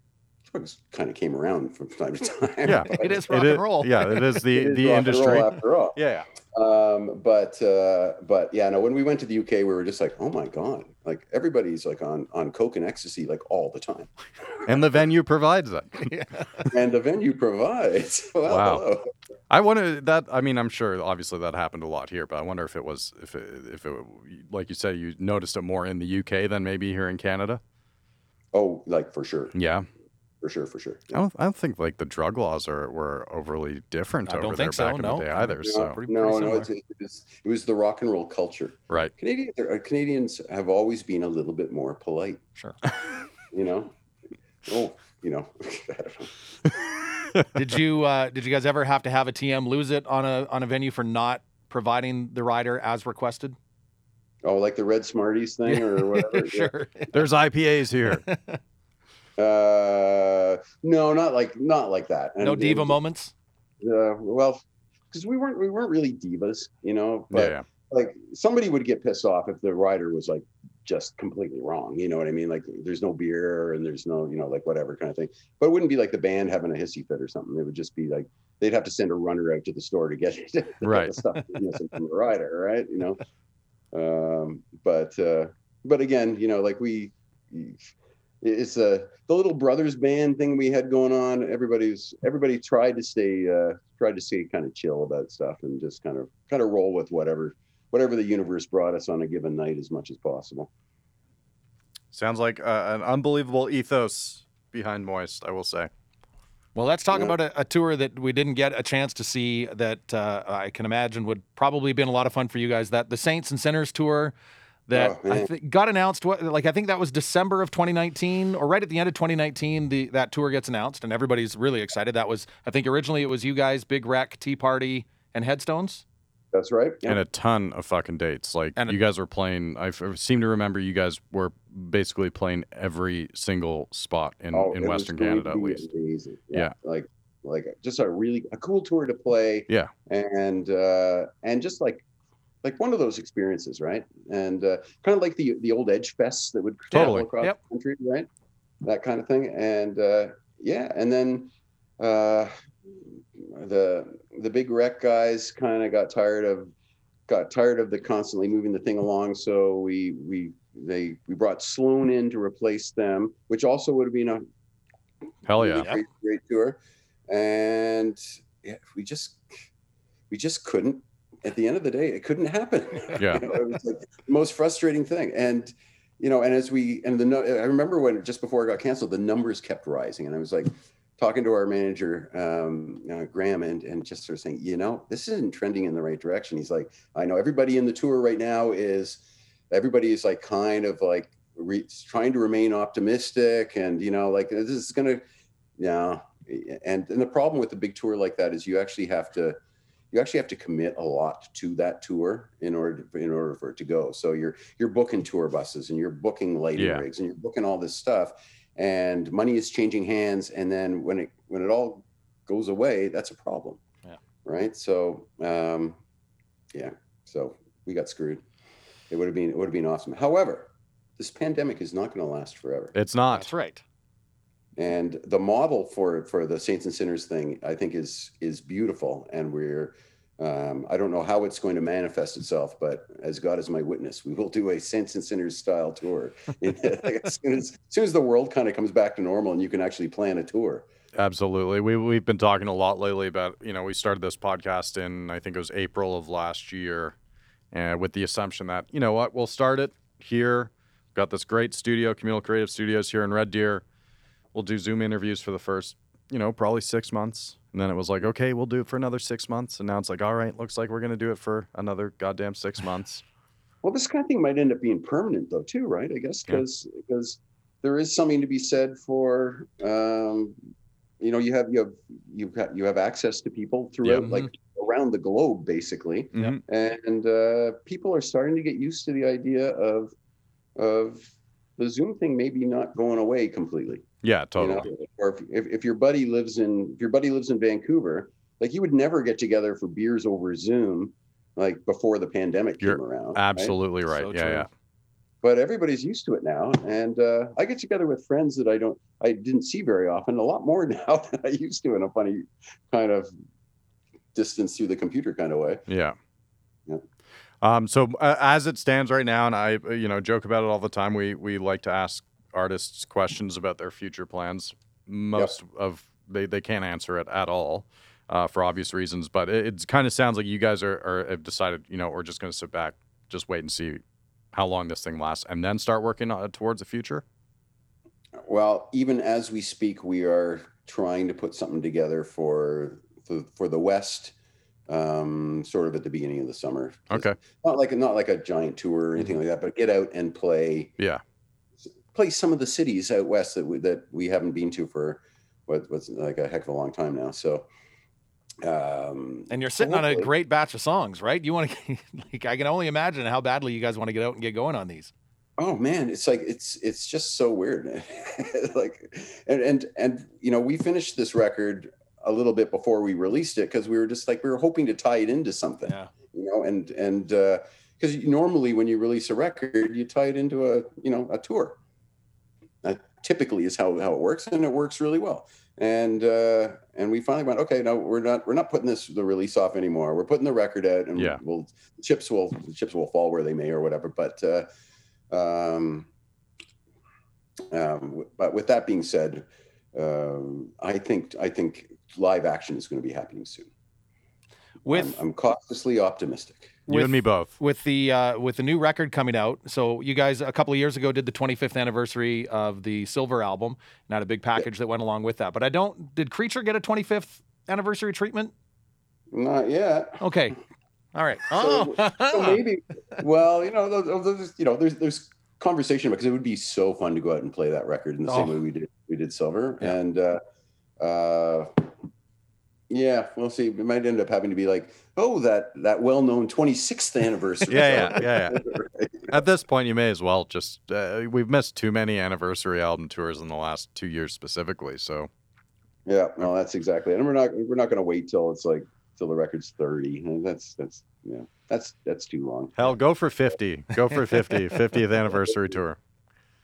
drugs kind of came around from time to (laughs) time. Yeah, But it is It rock is- and roll. Yeah, it is the (laughs) it is the rock and roll industry. after all. Yeah, Um, but uh, but yeah, no. When we went to the UK, we were just like, oh my god, like everybody's like on on coke and ecstasy like all the time, (laughs) and the venue provides that. (laughs) and the venue provides. (laughs) Well, Wow. hello. I wonder that. I mean, I'm sure obviously that happened a lot here, but I wonder if it was if it, if it like you said you noticed it more in the UK than maybe here in Canada. Oh, like for sure, Yeah, for sure, for sure. I don't. I don't think like the drug laws are were overly different I over don't there think so, back in no. the day either. Yeah. So pretty- no, pretty no, similar. it's, it, was, the rock and roll culture. right. Canadians, are, uh, Canadians have always been a little bit more polite. Sure. (laughs) You know, oh, you know, (laughs) I don't know. (laughs) did you uh, did you guys ever have to have a TM lose it on a on a venue for not providing the rider as requested? Oh, like the Red Smarties thing or whatever. yeah. sure. There's IPAs here. Uh, no, not like not like that. no And- diva and, moments. Uh, well, because we weren't we weren't really divas, you know. yeah, But yeah. like somebody would get pissed off if the rider was like just completely wrong. You know what I mean? Like there's no beer and there's no you know like whatever kind of thing. But it wouldn't be like the band having a hissy fit or something. It would just be like they'd have to send a runner out to the store to get, (laughs) to get Right. the stuff missing from the rider, right? You know. Um, but uh, but again, you know, like we. It's a the little brothers band thing we had going on. Everybody's everybody tried to stay uh, tried to stay kind of chill about stuff and just kind of kind of roll with whatever whatever the universe brought us on a given night as much as possible. Sounds like uh, an unbelievable ethos behind Moist, I will say. Well, let's talk Yeah. about a, a tour that we didn't get a chance to see that uh, I can imagine would probably been a lot of fun for you guys. That the Saints and Sinners tour that Oh, I man. think got announced. What like I think that was December of 2019 or right at the end of 2019. The that tour gets announced and everybody's really excited. That was I think originally it was you guys, Big Wreck, Tea Party, and Headstones. That's right. Yeah. And a ton of fucking dates. Like And a- you guys were playing. I seem to remember you guys were basically playing every single spot in, Oh, in Western Canada at least. Amazing. Yeah. Like like just a really a cool tour to play. Yeah. And uh and just like like one of those experiences, right? And uh, kind of like the the old Edge Fests that would travel Totally. across Yep. the country, right? That kind of thing. And uh, yeah, and then uh, the the big wreck guys kind of got tired of got tired of the constantly moving the thing along, so we we they we brought Sloan in to replace them, which also would have been a Hell yeah. great, great tour. And yeah, we just we just couldn't. At the end of the day, it couldn't happen. (laughs) Yeah. You know, it was like the most frustrating thing. And you know, and as we and the no- I remember when just before it got canceled, the numbers kept rising, and I was like talking to our manager um, uh, Graham and and just sort of saying, you know, this isn't trending in the right direction. He's like, I know everybody in the tour right now is everybody is like kind of like re- trying to remain optimistic and you know like this is gonna yeah and and the problem with a big tour like that is you actually have to you actually have to commit a lot to that tour in order in order for it to go so you're you're booking tour buses and you're booking lighting Yeah. rigs and you're booking all this stuff and money is changing hands and then when it when it all goes away that's a problem Yeah. right so um yeah so we got screwed it would have been it would have been awesome however this pandemic is not going to last forever It's not. That's right. And the model for for the saints and sinners thing i think is is beautiful and we're um, i don't know how it's going to manifest itself but as god is my witness we will do a saints and sinners style tour (laughs) (laughs) as, soon as, as soon as the world kind of comes back to normal and you can actually plan a tour Absolutely. We we've been talking a lot lately about, you know, we started this podcast in I think it was April of last year and with the assumption that, you know what, we'll start it here. Got this great studio, Communal Creative Studios here in Red Deer. We'll do Zoom interviews for the first, you know, probably 6 months. And then it was like, okay, we'll do it for another 6 months. And now it's like, all right, looks like we're going to do it for another goddamn 6 (laughs) months. well this kind of thing might end up being permanent though too right i guess Yeah. because because there is something to be said for um you know you have you have you've got you have access to people throughout Mhm. like around the globe basically Mhm. and uh, people are starting to get used to the idea of of the Zoom thing maybe not going away completely. Yeah, you totally. know? Or if, if, if your buddy lives in if your buddy lives in Vancouver, like you would never get together for beers over Zoom like before the pandemic You're came around. Absolutely right. So yeah, true. yeah. But everybody's used to it now, and uh, I get together with friends that I don't I didn't see very often, a lot more (laughs) now than I used to in a funny kind of distance through the computer kind of way. Yeah. Yeah. Um, so uh, as it stands right now, and I, uh, you know, joke about it all the time. We we like to ask artists questions about their future plans. Most of they they can't answer it at all, uh, for obvious reasons. But it, it kind of sounds like you guys are, are have decided, you know, we're just going to sit back, just wait and see how long this thing lasts, and then start working on, towards the future. Well, even as we speak, we are trying to put something together for for, for the West, um, sort of at the beginning of the summer. Okay. Not like not like a giant tour or anything like that, but get out and play Yeah. Play some of the cities out west that we, that we haven't been to for what, what's like a heck of a long time now. So, Um, And you're sitting on a great batch of songs, right? You want (laughs) to like I can only imagine how badly you guys want to get out and get going on these. Oh man, it's like it's it's just so weird. (laughs) like and and and you know, we finished this record a little bit before we released it because we were just like we were hoping to tie it into something. Yeah. You know, and and uh because normally when you release a record, you tie it into a you know a tour. That typically is how how it works, and it works really well. And uh, and we finally went, okay, no, we're not we're not putting this the release off anymore. We're putting the record out, and Yeah. we'll the chips will the chips will fall where they may or whatever. But uh, um, um, but with that being said, um, I think I think live action is going to be happening soon. With I'm, I'm cautiously optimistic. You With- and me both. with the uh, with the new record coming out. So you guys a couple of years ago did the 25th anniversary of the Silver album, not a big package that went along with that. But I don't. Did Creature get a 25th anniversary treatment? Not yet. Okay. All right. So- Oh. So maybe. Well, you know, there's, there's- you know, there's there's conversation because it would be so fun to go out and play that record in the same Oh. way we did we did Silver, Yeah. and uh, uh, yeah, we'll see. It might end up having to be like, oh, that that well known 26th anniversary. Yeah, yeah, yeah, (laughs) At this point, you may as well just. Uh, we've missed too many anniversary album tours in the last two years specifically. So Yeah, no, that's exactly. it. And we're not we're not going to wait till it's like till the record's 30. And That's that's yeah, that's that's too long. hell, go for 50. Go for 50. 50th anniversary tour.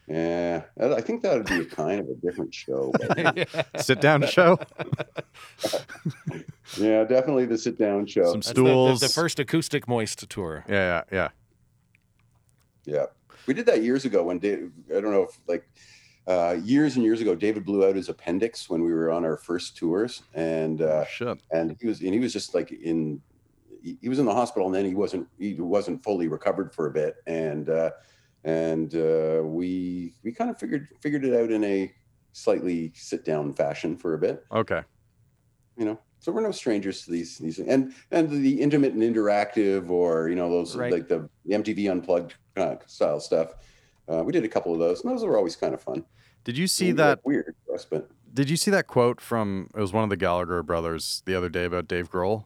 Yeah, I I think that would be a kind of a different show. But (laughs) Sit down show. (laughs) yeah, definitely the sit down show. Some That's the- stools. The, the first acoustic moist tour. Yeah, yeah, yeah. Yeah, we did that years ago when Dave. I don't know if like uh, years and years ago, David blew out his appendix when we were on our first tours, and uh, Shit. and he was and he was just like in he he was in the hospital, and then he wasn't he wasn't fully recovered for a bit, and uh, and uh, we we kind of figured figured it out in a slightly sit down fashion for a bit, Okay. you know. So we're no strangers to these these and and the intimate and interactive, or you know those Right. like the, MTV unplugged uh, style stuff. Uh, we did a couple of those, and those were always kind of fun. Did you see that? weird us, but Did you see that quote from? It was one of the Gallagher brothers the other day about Dave Grohl.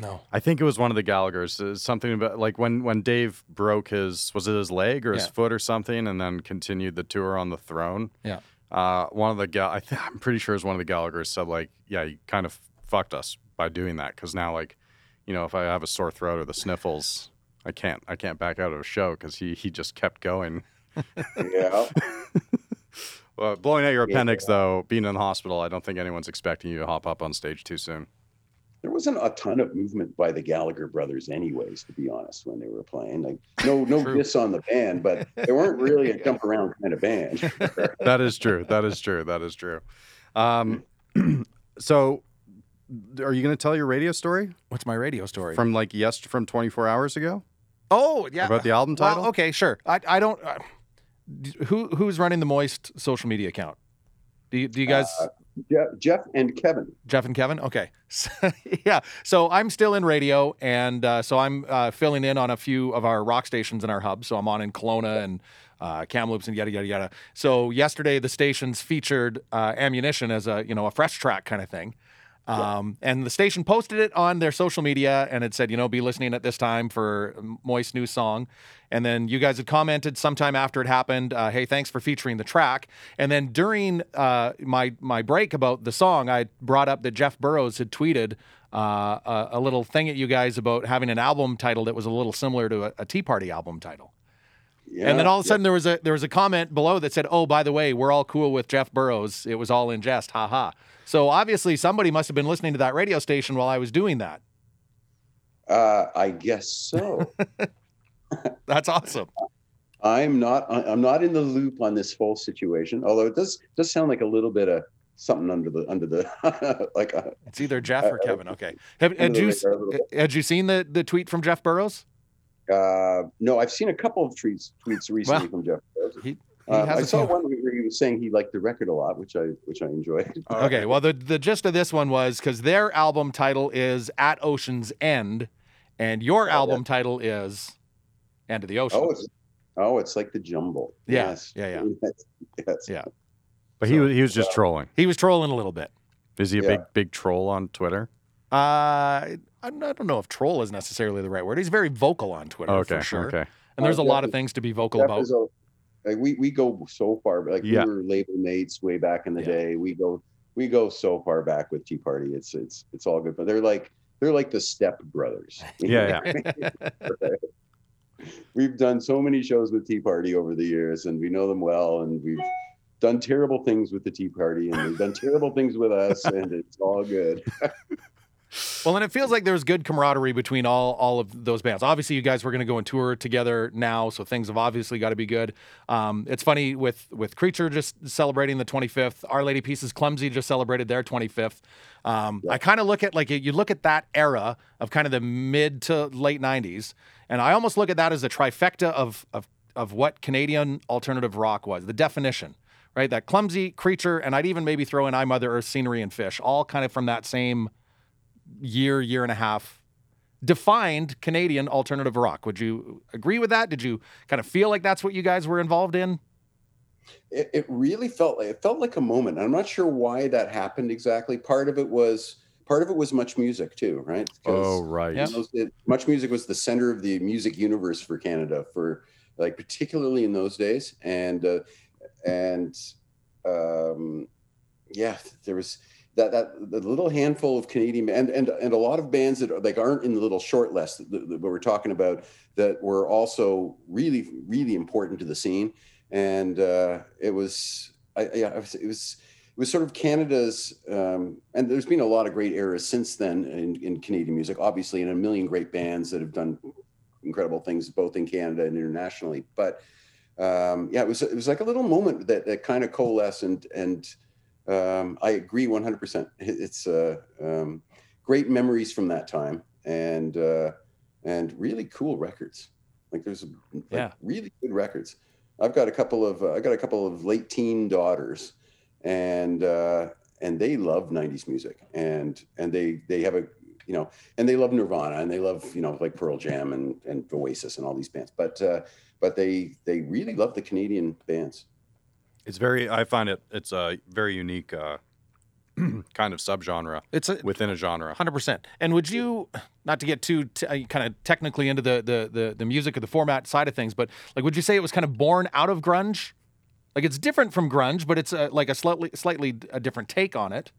No. I think it was one of the Gallagher's. uh, Something about like when when Dave broke his was it his leg or his Yeah. foot or something, and then continued the tour on the throne. Yeah. Uh, one of the Gal- I th- (laughs) I'm pretty sure it was one of the Gallagher's said like, yeah, you kind of fucked us by doing that because now like, you know, if I have a sore throat or the sniffles, I can't I can't back out of a show because he he just kept going. yeah, (laughs) Well, blowing out your Yeah. appendix though, being in the hospital, I don't think anyone's expecting you to hop up on stage too soon. There wasn't a ton of movement by the Gallagher brothers, anyways. To be honest, when they were playing, like no (laughs) no True. diss on the band, but they weren't (laughs) really a jump around kind of band. (laughs) that is true. That is true. That is true. Um, (clears throat) so, are you going to tell your radio story What's my radio story? from like yes from 24 hours ago oh yeah. about the album Well, title? okay, sure. I I don't. Uh, who who's running the Moist social media account? Do you, do you guys? Uh, Jeff, Jeff and Kevin. Jeff and Kevin. Okay, So, (laughs) yeah. So I'm still in radio, and uh, so I'm uh, filling in on a few of our rock stations in our hub. So I'm on in Kelowna and uh, Kamloops and yada yada yada. So yesterday the stations featured uh, ammunition as a you know a fresh track kind of thing. Um, and the station posted it on their social media and it said, you know, be listening at this time for Moist new song. And then you guys had commented sometime after it happened, uh, hey, thanks for featuring the track. And then during uh, my my break about the song, I brought up that Jeff Burrows had tweeted uh, a, a little thing at you guys about having an album title that was a little similar to a, a Tea Party album title. Yeah, and then all of a yeah. sudden there was a there was a comment below that said, "Oh, by the way, we're all cool with Jeff Burrows. It was all in jest, ha ha." So obviously somebody must have been listening to that radio station while I was doing that. Uh, I guess so. (laughs) That's awesome. I'm not. I'm not in the loop on this whole situation. Although it does does sound like a little bit of something under the under the (laughs) like. A, It's either Jeff or Kevin. Okay. Have, had you the radar a little bit. had you seen the the tweet from Jeff Burrows? Uh, no, I've seen a couple of tweets tweets recently Well, from Jeff. Bezos. He, he Um, has I a saw one where he was saying he liked the record a lot, which I which I enjoyed. (laughs) Okay, well the the gist of this one was because their album title is At Ocean's End, and your yeah. album title is End of the Ocean. Oh, it's oh, it's like the jumble. Yeah, Yes. yeah, yeah. yes. (laughs) yes. Yeah. But he was he was just uh, trolling. he was trolling a little bit. Is he a yeah. big big troll on Twitter? Uh, I don't know if troll is necessarily the right word. He's very vocal on Twitter Okay. for sure. Okay. And there's Uh, a lot of things to be vocal Jeff about. a- like we we go so far, like Yeah. we were label mates way back in the Yeah. day. We go we go so far back with Tea Party. It's it's it's all good, but they're like they're like the Step Brothers. (laughs) Yeah, (laughs) we've done so many shows with Tea Party over the years, and we know them well, and we've done terrible things with the Tea Party, and they've done terrible things with us, and it's all good. (laughs) Well, and it feels like there's good camaraderie between all all of those bands. Obviously, you guys were going to go on tour together now, so things have obviously got to be good. Um, it's funny with with Creature just celebrating the 25th. Our Lady Peace's Clumsy just celebrated their 25th. Um, I kind of look at like you look at that era of kind of the mid to late 90s, and I almost look at that as a trifecta of of of what Canadian alternative rock was, the definition. Right, that clumsy creature, and I'd even maybe throw in I Mother Earth, Scenery, and Fish, all kind of from that same year, year and a half defined Canadian alternative rock. Would you agree with that? Did you kind of feel like that's what you guys were involved in? it, it really felt like it felt like a moment. I'm not sure why that happened exactly. Part of it was part of it was MuchMusic too, right? Oh, right. Yeah. those- it- MuchMusic was the center of the music universe for Canada for like particularly in those days, and uh, and um, yeah, there was that that the little handful of Canadian and and and a lot of bands that like aren't in the little short list that, that we're talking about that were also really really important to the scene, and uh, it was I, yeah it was, it was it was sort of Canada's, um, and there's been a lot of great eras since then in, in Canadian music, obviously, and a million great bands that have done incredible things both in Canada and internationally. But um, yeah, it was it was like a little moment that, that kind of coalesced, and and um, I agree 100. percent It's uh, um, great memories from that time, and uh, and really cool records. Like there's like, Yeah. really good records. I've got a couple of uh, I got a couple of late teen daughters, and uh, and they love 90s music, and and they they have a you know and they love Nirvana and they love you know like Pearl Jam and and Oasis and all these bands, but uh, but they they really love the Canadian bands. It's very. I find it. It's a very unique uh, (clears throat) kind of subgenre It's a within a genre. hundred percent. And would you, not to get too t- uh, kind of technically into the, the the the music or the format side of things, but like, would you say it was kind of born out of grunge? Like it's different from grunge, but it's a, like a slightly slightly a different take on it.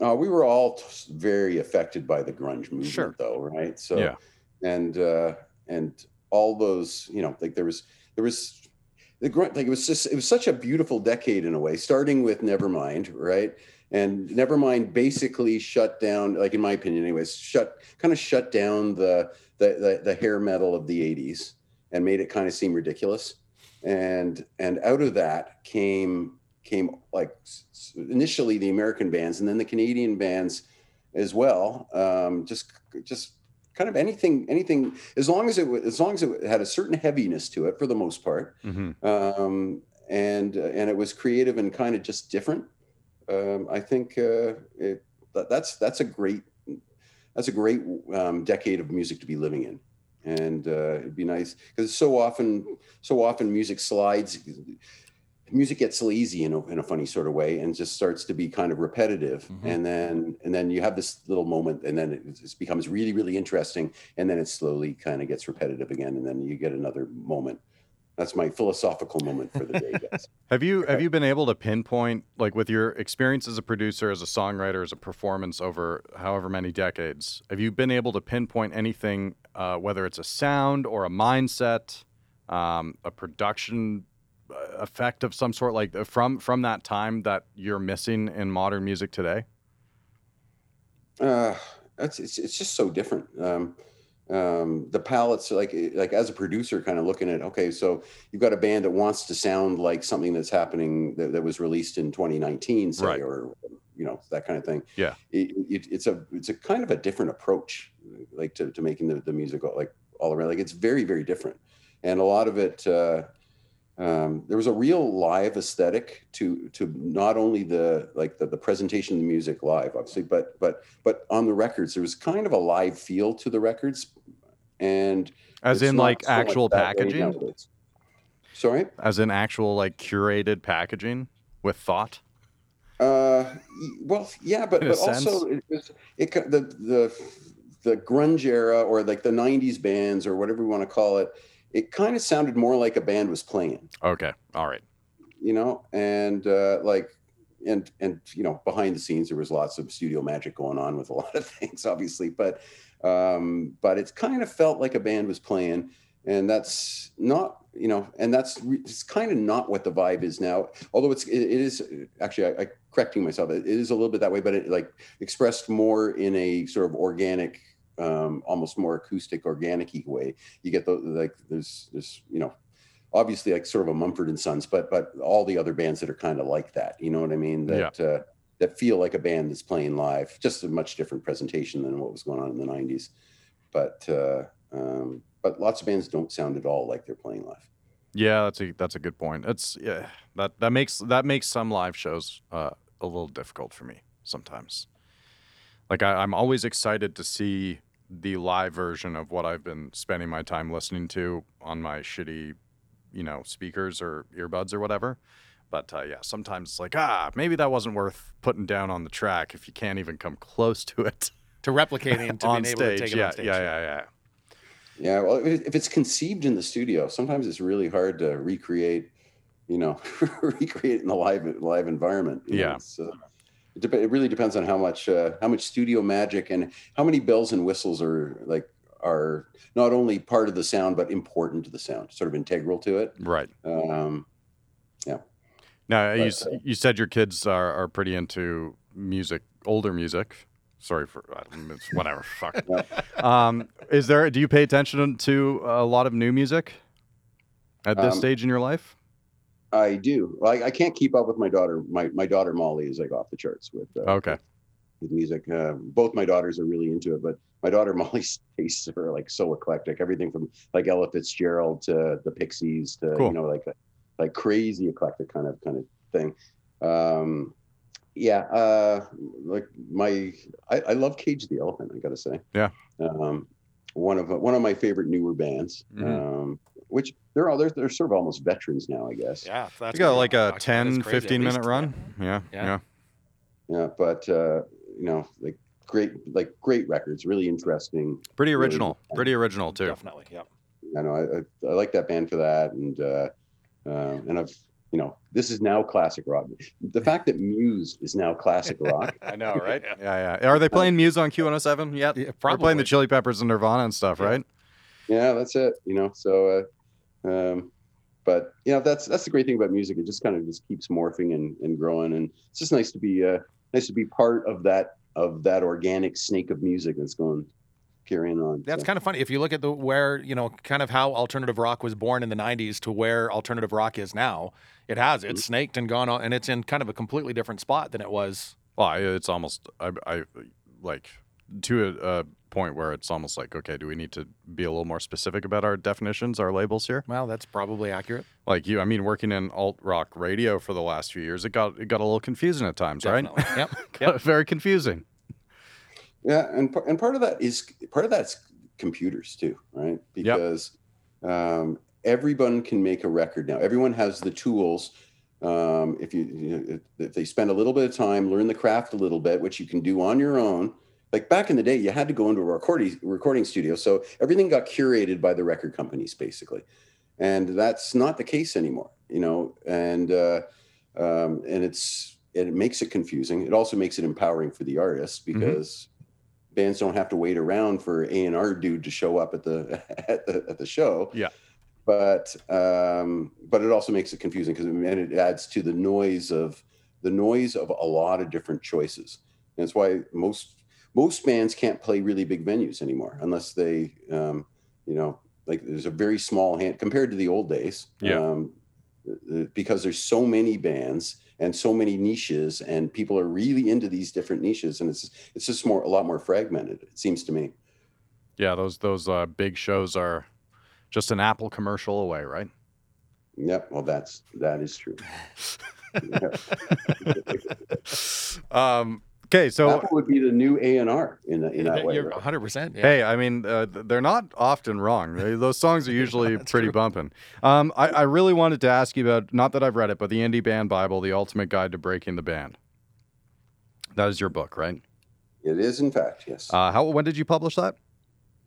Uh, we were all t- very affected by the grunge movement, Sure. though, right? So, Yeah. and uh, and all those, you know, like there was there was the grunt, like it was just it was such a beautiful decade in a way, starting with Nevermind, right? And Nevermind basically shut down, like in my opinion, anyways, shut kind of shut down the the the, the hair metal of the '80s and made it kind of seem ridiculous. And and out of that came came like initially the American bands and then the Canadian bands as well. Um, just just kind of anything anything as long as it as long as it had a certain heaviness to it for the most part, hmm um, and uh, and it was creative and kind of just different. Um, I think uh, it, that, that's that's a great that's a great um, decade of music to be living in, and uh, it'd be nice because so often so often music slides. Music gets lazy in a, in a funny sort of way and just starts to be kind of repetitive, Mhm. and then and then you have this little moment, and then it just becomes really really interesting, and then it slowly kind of gets repetitive again, and then you get another moment. That's my philosophical moment for the day, guys. (laughs) Have you have you been able to pinpoint like with your experience as a producer, as a songwriter, as a performance over however many decades? Have you been able to pinpoint anything, uh, whether it's a sound or a mindset, um, a production effect of some sort, like uh, from from that time that you're missing in modern music today? Uh, that's it's, it's just so different. Um, um, the palettes, like like as a producer, kind of looking at okay, so you've got a band that wants to sound like something that's happening that, that was released in 2019, say, Right. or you know that kind of thing. Yeah. it, it, it's a it's a kind of a different approach, like to, to making the, the music like all around. Like it's very very different, and a lot of it. Uh, um, there was a real live aesthetic to to not only the like the, the presentation of the music live obviously but but but on the records there was kind of a live feel to the records and As in like actual packaging? sorry As in actual like curated packaging with thought? Uh, well, yeah, but but also it, was, it the the the grunge era or like the '90s bands or whatever we want to call it. It kind of sounded more like a band was playing, Okay. All right. you know, and uh, like and and you know behind the scenes there was lots of studio magic going on with a (laughs) lot of things, obviously, but um, but it kind of felt like a band was playing, and that's not you know, and that's it's kind of not what the vibe is now. Although it's it, it is actually I, I correcting myself, it is a little bit that way, but it like expressed more in a sort of organic. Um, almost more acoustic, organic way. You get the like. There's this, you know, obviously like sort of a Mumford and Sons, but but all the other bands that are kind of like that. You know what I mean? That uh, that feel like a band that's playing live. Just a much different presentation than what was going on in the '90s. But uh, um, but lots of bands don't sound at all like they're playing live. Yeah, that's a that's a good point. It's yeah that that makes that makes some live shows uh, a little difficult for me sometimes. Like I, I'm always excited to see the live version of what I've been spending my time listening to on my shitty, you know, speakers or earbuds or whatever. But uh, yeah, sometimes it's like ah, maybe that wasn't worth putting down on the track if you can't even come close to it To replicating to (laughs) on being able stage. to take it yeah, on stage. yeah, yeah, yeah. Yeah, well, if if it's conceived in the studio, sometimes it's really hard to recreate. You know, (laughs) recreate in the live live environment. you know, Yeah. Uh, it, dep- it really depends on how much uh, how much studio magic and how many bells and whistles are like are not only part of the sound but important to the sound, sort of integral to it. Right. Um, yeah. Now you But, s- you said your kids are, are pretty into music, older music. Sorry for it's whatever. (laughs) Fuck. Um, is there? Do you pay attention to a lot of new music at this Um, stage in your life? I do. I, I can't keep up with my daughter. My my daughter Molly is like off the charts with uh, Okay. with music. Uh, both my daughters are really into it, but my daughter (laughs) Molly's tastes are like so eclectic. Everything from like Ella Fitzgerald to the Pixies to Cool. you know like like crazy eclectic kind of kind of thing. Um, yeah, uh, like my I, I love Cage the Elephant. I gotta say. Yeah. Um, one of one of my favorite newer bands. Mhm. Um, which they're all they're, they're sort of almost veterans now, I guess. Yeah, that's You got like a talking 10, That's crazy. At 15 minute run. Yeah. Yeah. Yeah. Yeah, but uh, you know, like great, like great records, really interesting. Pretty original. good. Pretty original too. Definitely. Yep. I know I, I, I like that band for that, and uh, uh, and I've you know this is now classic rock. The fact that Muse is now classic rock, (laughs) I know, right? (laughs) yeah, yeah. Are they playing Muse on Q107 yet? Yeah, They're playing the Chili Peppers and Nirvana and stuff, Yeah. right? yeah, that's it. You know, so. Uh, um, but you know that's that's the great thing about music. It just kind of just keeps morphing and, and growing, and it's just nice to be uh, nice to be part of that of that organic snake of music that's going carrying on. That's So, kind of funny. If you look at the where, you know, kind of how alternative rock was born in the 90s to where alternative rock is now, it has. It's snaked and gone on, and it's in kind of a completely different spot than it was. Well, I- it's almost I, I like to a, a point where it's almost like okay, do we need to be a little more specific about our definitions, our labels here? Well, that's probably accurate. Like you, I mean, working in alt rock radio for the last few years, it got it got a little confusing at times, Definitely. right? Yep. (laughs) Yep. very confusing. Yeah, and and part of that is part of that's computers too, right? Because um, everyone can make a record now. Everyone has the tools. Um, if you, you know, if, if they spend a little bit of time, learn the craft a little bit, which you can do on your own. Like back in the day, you had to go into a recording recording studio, so everything got curated by the record companies, basically, and that's not the case anymore. You know, and uh, um, and it's it makes it confusing. It also makes it empowering for the artists because bands don't have to wait around for A and R dude to show up at the (laughs) at the at the show. Yeah. But um, but it also makes it confusing because and it adds to the noise of the noise of a lot of different choices. And that's why most most bands can't play really big venues anymore unless they um, you know like there's a very small hand compared to the old days. Yeah. Um, uh, because there's so many bands and so many niches and people are really into these different niches and it's it's just more a lot more fragmented it seems to me Yeah, those those uh, big shows are just an Apple commercial away, right? yep well that's that is true (laughs) um, okay, so apple would be the new a&r in, that- in that way You're right? 100%. Yeah. Hey, I mean, uh, they're not often wrong. They- those songs are (laughs) usually That's pretty true. bumping. Um, I, I really wanted to ask you about, not that I've read it, but the Indie Band Bible, The Ultimate Guide to Breaking the Band. That is your book, right? It is, in fact, yes. Uh, how when did you publish that?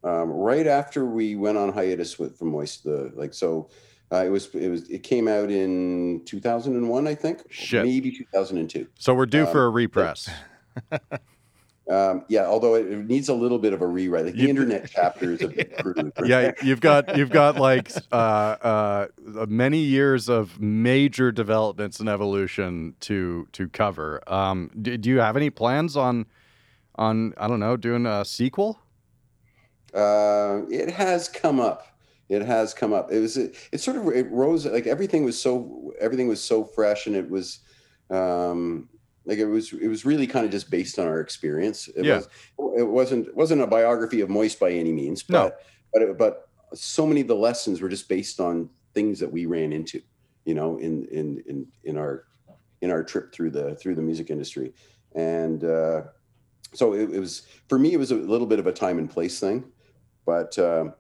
um, right after we went on hiatus with from Moist, the like so. Uh, it was it was it came out in 2001, I think, Shit. maybe 2002. So we're due Um, for a repress. (laughs) Um, yeah, although it, it needs a little bit of a rewrite. Like the You- internet chapter is a bit (laughs) crude. yeah, you've got you've got like uh, uh, many years of major developments and evolution to to cover. Um, do, do you have any plans on on I don't know doing a sequel? Uh, it has come up. It has come up. It was it, it sort of it rose like everything was so everything was so fresh and it was um like it was it was really kind of just based on our experience. It Yeah. was it wasn't it wasn't a biography of Moist by any means, No. but but it, but so many of the lessons were just based on things that we ran into, you know, in in in in our in our trip through the through the music industry. And uh so it, it was for me it was a little bit of a time and place thing but um,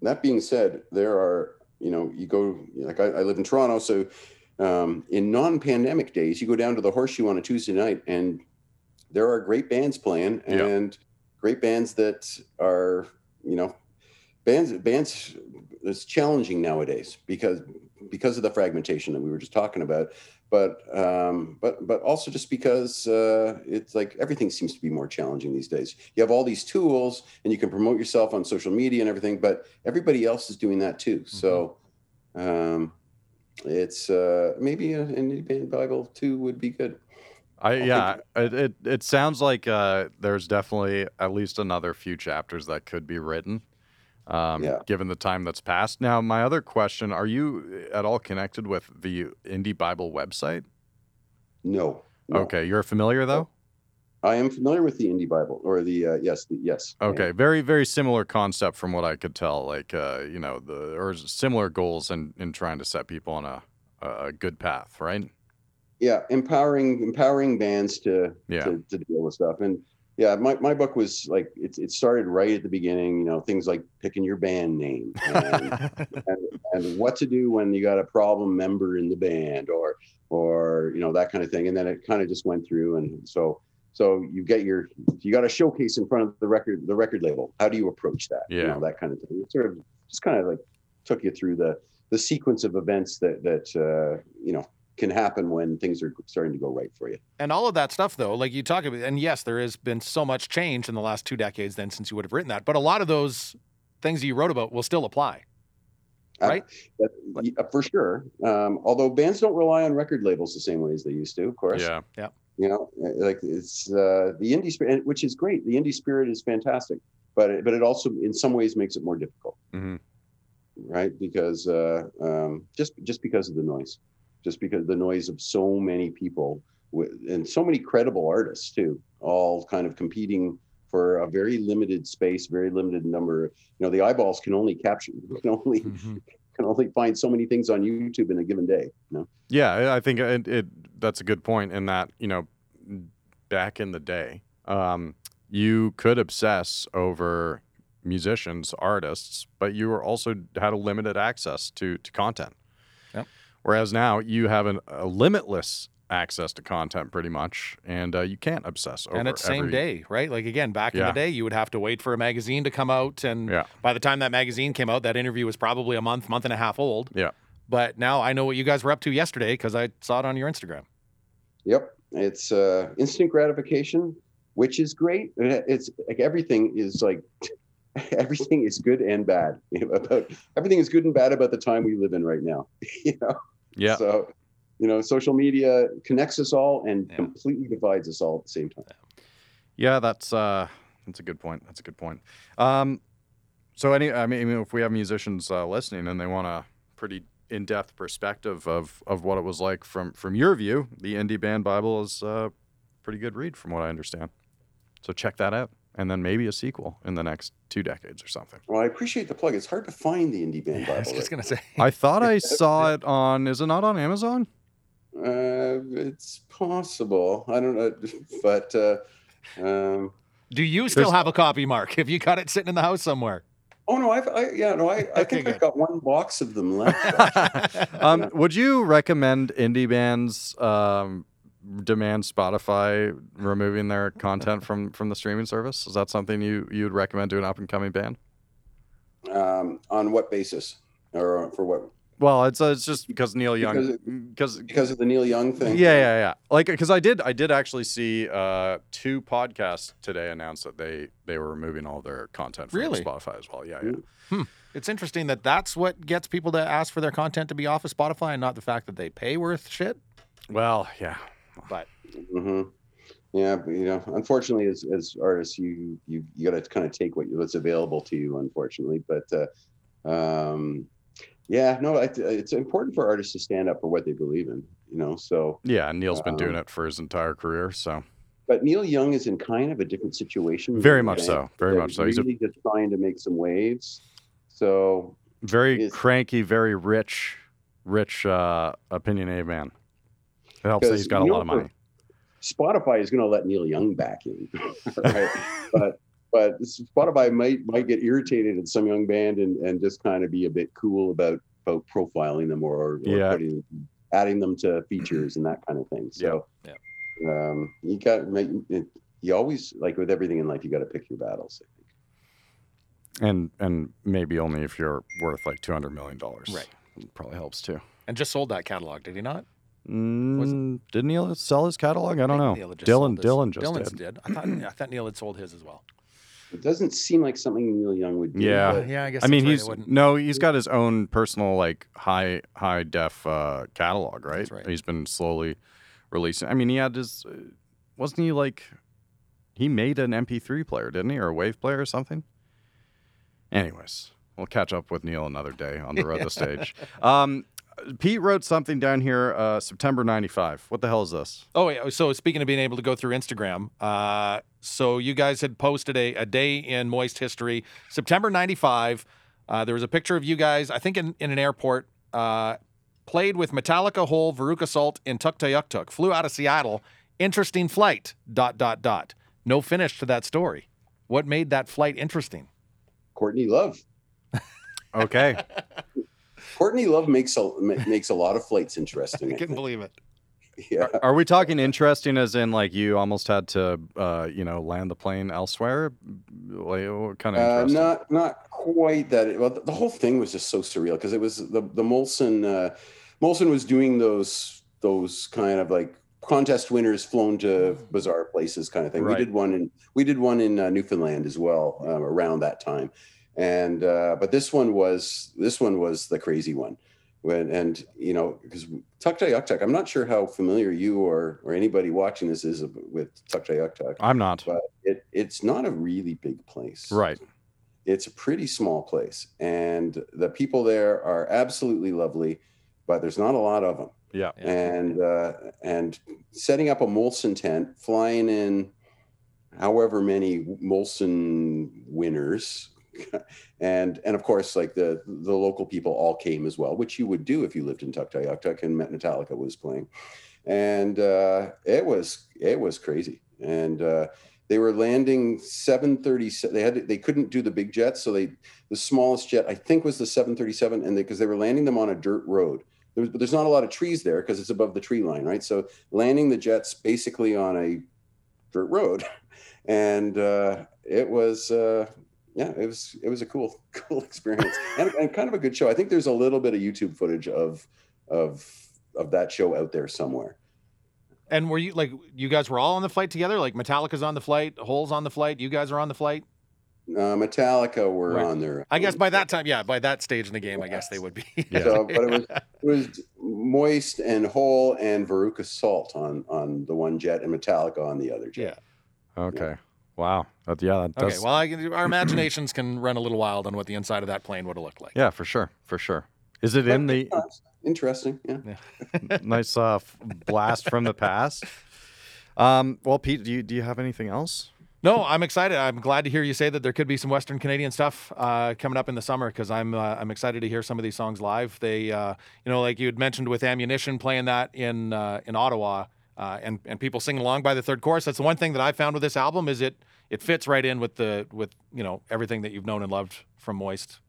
that being said, there are, you know, you go, like I, I live in Toronto. So um, in non pandemic days, you go down to the Horseshoe on a Tuesday night and there are great bands playing Yeah. and great bands that are, you know, bands, bands, it's challenging nowadays because, because of the fragmentation that we were just talking about. But, um, but, but also just because uh, it's like everything seems to be more challenging these days. You have all these tools and you can promote yourself on social media and everything, but everybody else is doing that too. So um, it's uh, maybe an indie band Bible too would be good. I think- yeah, it, it it sounds like uh, there's definitely at least another few chapters that could be written. Um, Yeah. Given the time that's passed. Now, my other question: Are you at all connected with the Indie Bible website? No. no. Okay, you're familiar though. I am familiar with the indie Bible or the uh, yes, the, yes. Okay, very very similar concept from what I could tell. Like uh, you know the or similar goals in in trying to set people on a a good path, right? Yeah, empowering empowering bands to, Yeah. to to deal with stuff. And yeah, my, my book was like it, it started right at the beginning, you know, things like picking your band name and, (laughs) and, and what to do when you got a problem member in the band or or you know that kind of thing. And then it kind of just went through and so so you get your you got a showcase in front of the record the record label. How do you approach that? You Yeah. know, that kind of thing. It sort of just kind of like took you through the the sequence of events that that uh, you know can happen when things are starting to go right for you. And all of that stuff, though, like you talk about, and yes, there has been so much change in the last two decades then since you would have written that. But a lot of those things you wrote about will still apply. Right. That, yeah, for sure. Um, although bands don't rely on record labels the same way as they used to, of course. Yeah. Yeah. You know, like it's uh, the indie spirit, which is great. The indie spirit is fantastic, but it, but it also in some ways makes it more difficult, hmm right? Because uh, um, just just because of the noise, just because the noise of so many people with, and so many credible artists too, all kind of competing for a very limited space, very limited number. You know, the eyeballs can only capture, (laughs) can only can only find so many things on YouTube in a given day. You know? Yeah, I I think it, it that's a good point in that you know back in the day, um, you could obsess over musicians, artists, but you were also had a limited access to to content. Yep. Whereas now you have an, a limitless access to content, pretty much, and uh, you can't obsess over. and it's same every- day, right? Like again, back in the day, you would have to wait for a magazine to come out, and Yeah. by the time that magazine came out, that interview was probably a month, month and a half old. Yeah. But now I know what you guys were up to yesterday because I saw it on your Instagram. Yep, it's uh, instant gratification, which is great. It's like everything is like (laughs) everything is good and bad (laughs) about everything is good and bad about the time we live in right now. (laughs) you know, Yeah. so you know, social media connects us all and Yeah. completely divides us all at the same time. Yeah, that's uh, that's a good point. That's a good point. Um, so any, I mean, if we have musicians uh, listening and they want a pretty in-depth perspective of of what it was like from from your view, the Indie Band Bible is a pretty good read, from what I understand. So check that out, and then maybe a sequel in the next two decades or something. Well, I appreciate the plug. It's hard to find the indie band Bible. (laughs) I was just gonna say. I thought I saw it on. Is it not on Amazon? Uh, it's possible. I don't know, (laughs) but uh, um, Do you still have a copy, Mark? (laughs) Have you got it sitting in the house somewhere? oh no, I've, I yeah no, I, I Okay, think good. I've got one box of them left. (laughs) um, would you recommend indie bands um, demand Spotify removing their content from from the streaming service? Is that something you you'd recommend to an up and coming band? Um, on what basis, or for what? Well, it's uh, it's just because Neil Young because Because of the Neil Young thing. yeah yeah yeah like because I did I did actually see uh two podcasts today announce that they they were removing all their content from Really? Spotify as well. Yeah yeah. It's interesting that that's what gets people to ask for their content to be off of Spotify and not the fact that they pay worth shit. Well yeah. But hmm Yeah, but, you know, unfortunately, as, as artists, you you you got to kind of take what you, what's available to you. Unfortunately, but uh, um, yeah, no, it's important for artists to stand up for what they believe in. You know, so Yeah, and Neil's been doing Um, it for his entire career, so but Neil Young is in kind of a different situation. very much so. Very much so. He's a just trying to make some waves. So very cranky, very rich, rich, uh, opinionated man. It helps that he's got a lot of money. Spotify is going to let Neil Young back in, (laughs) right? (laughs) but but Spotify might might get irritated at some young band and, and just kind of be a bit cool about about profiling them or, or Yeah. putting, adding them to features and that kind of thing. So Yeah. Um, you got you always like with everything in life, you got to pick your battles. I think. and and maybe only if you're worth like two hundred million dollars. Right. Probably helps too. and just sold that catalog, did he not? Mm, did Neil sell his catalog? I don't know. Neil had just Dylan. Dylan just Dylan's did. did. I thought I thought Neil had sold his as well. It doesn't seem like something Neil Young would do. Yeah. but- yeah, I guess. I mean, that's right, he's no, he's got his own personal like high high def uh, catalog, right? That's right. He's been slowly releasing. I mean, he had his, uh, wasn't he like, he made an MP3 player, didn't he, or a wave player or something? Anyways, we'll catch up with Neil another day on the (laughs) road to stage. Um, Pete wrote something down here, uh, September '95. What the hell is this? Oh, yeah. So speaking of being able to go through Instagram, uh, so you guys had posted a, a day in Moist history, September '95. Uh, there was a picture of you guys, I think, in, in an airport. Uh, played with Metallica, Hole, Veruca Salt, and Tuktoyaktuk. Flew out of Seattle. Interesting flight. Dot dot dot. No finish to that story. What made that flight interesting? Courtney Love. Okay, (laughs) Courtney Love makes a makes a lot of flights interesting. I think. believe it. Yeah. are we talking interesting as in like you almost had to, uh, you know, land the plane elsewhere? Like, kind of Uh, interesting? not not quite that. Well, the, the whole thing was just so surreal because it was the the Molson uh, Molson was doing those those kind of like contest winners flown to bizarre places kind of thing. Right. We did one in we did one in uh, Newfoundland as well um, around that time, and uh, but this one was this one was the crazy one. When and you know because Tuktoyaktuk, I'm not sure how familiar you or or anybody watching this is with Tukta Yuktuk, I'm not. but it it's not a really big place Right. it's a pretty small place and the people there are absolutely lovely but there's not a lot of them Yeah. and uh, and setting up a molson tent flying in however many molson winners (laughs) and and of course like the the local people all came as well which you would do if you lived in Tuktoyaktuk and Met Metallica was playing. And uh, it was it was crazy. And uh, they were landing 737 they had they couldn't do the big jets so they the smallest jet i think was the 737 and because they, were landing them on a dirt road. There's, but there's not a lot of trees there because it's above the tree line right? So landing the jets basically on a dirt road. (laughs) And uh, it was uh, yeah it was it was a cool (laughs) cool experience and, and kind of a good show i think there's a little bit of youtube footage of of of that show out there somewhere And were you like you guys were all on the flight together? Like Metallica's on the flight, Hole's on the flight, you guys are on the flight? uh, metallica were Right. on there I guess by that time, yeah, by that stage in the game, I guess they would be. (laughs) Yeah. So, but it was it was moist and Hole and Veruca salt on on the one jet and Metallica on the other jet. Yeah. Okay. Wow. That, yeah. That Okay, does. well, I can, our imaginations can run a little wild on what the inside of that plane would have looked like. yeah, for sure. For sure. Is it in the interesting, yeah. (laughs) nice uh, blast from the past? Um, well, Pete, do you do you have anything else? No, I'm excited. I'm glad to hear you say that there could be some Western Canadian stuff uh, coming up in the summer because I'm uh, I'm excited to hear some of these songs live. They, uh, you know, like you had mentioned with Ammunition playing that in uh, in Ottawa, uh, and and people singing along by the third chorus. That's the one thing that I found with this album is it it fits right in with the with you know everything that you've known and loved from Moist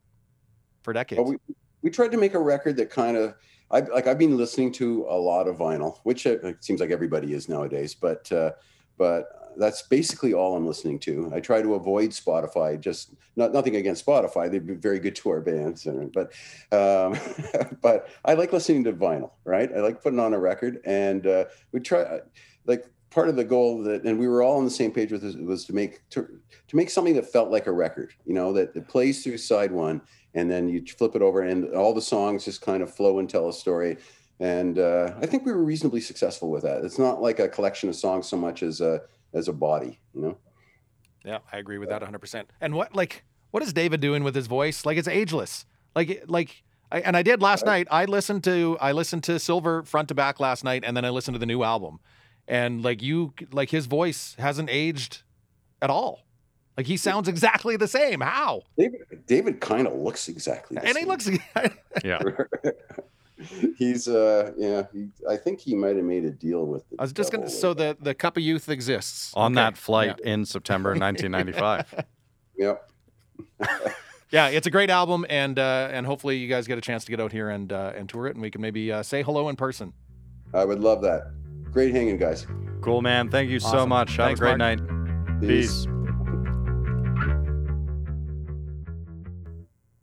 for decades. But we we tried to make a record that kind of I like I've been listening to a lot of vinyl, which uh, it seems like everybody is nowadays. But uh, but that's basically all I'm listening to. I try to avoid Spotify. Just not nothing against Spotify; they've been very good to our bands, and, but um, (laughs) but I like listening to vinyl. Right? I like putting on a record, and uh, we try like part of the goal that and we were all on the same page with this was to make to, to make something that felt like a record you know that it plays through side one and then you flip it over and all the songs just kind of flow and tell a story and uh, i think we were reasonably successful with that it's not like a collection of songs so much as a as a body you know? Yeah i agree with that 100% and what like what is david doing with his voice? Like it's ageless. Like like I, and I did last night. I listened to I listened to Silver front to back last night, and then I listened to the new album. And like you like his voice hasn't aged at all. Like he sounds exactly the same. How? David david kind of looks exactly and same. And he looks (laughs) yeah (laughs) (laughs) he's uh yeah he, i think he might have made a deal with i was just gonna so the the cup of youth exists on okay. that flight yeah. in september 1995 (laughs) yep (laughs) yeah it's a great album and uh and hopefully you guys get a chance to get out here and uh and tour it and we can maybe uh, say hello in person i would love that Great hanging, guys. Cool, man. Thank you awesome. so much. Have Thanks, a great Mark. night. Peace. Peace.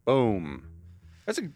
Boom. That's a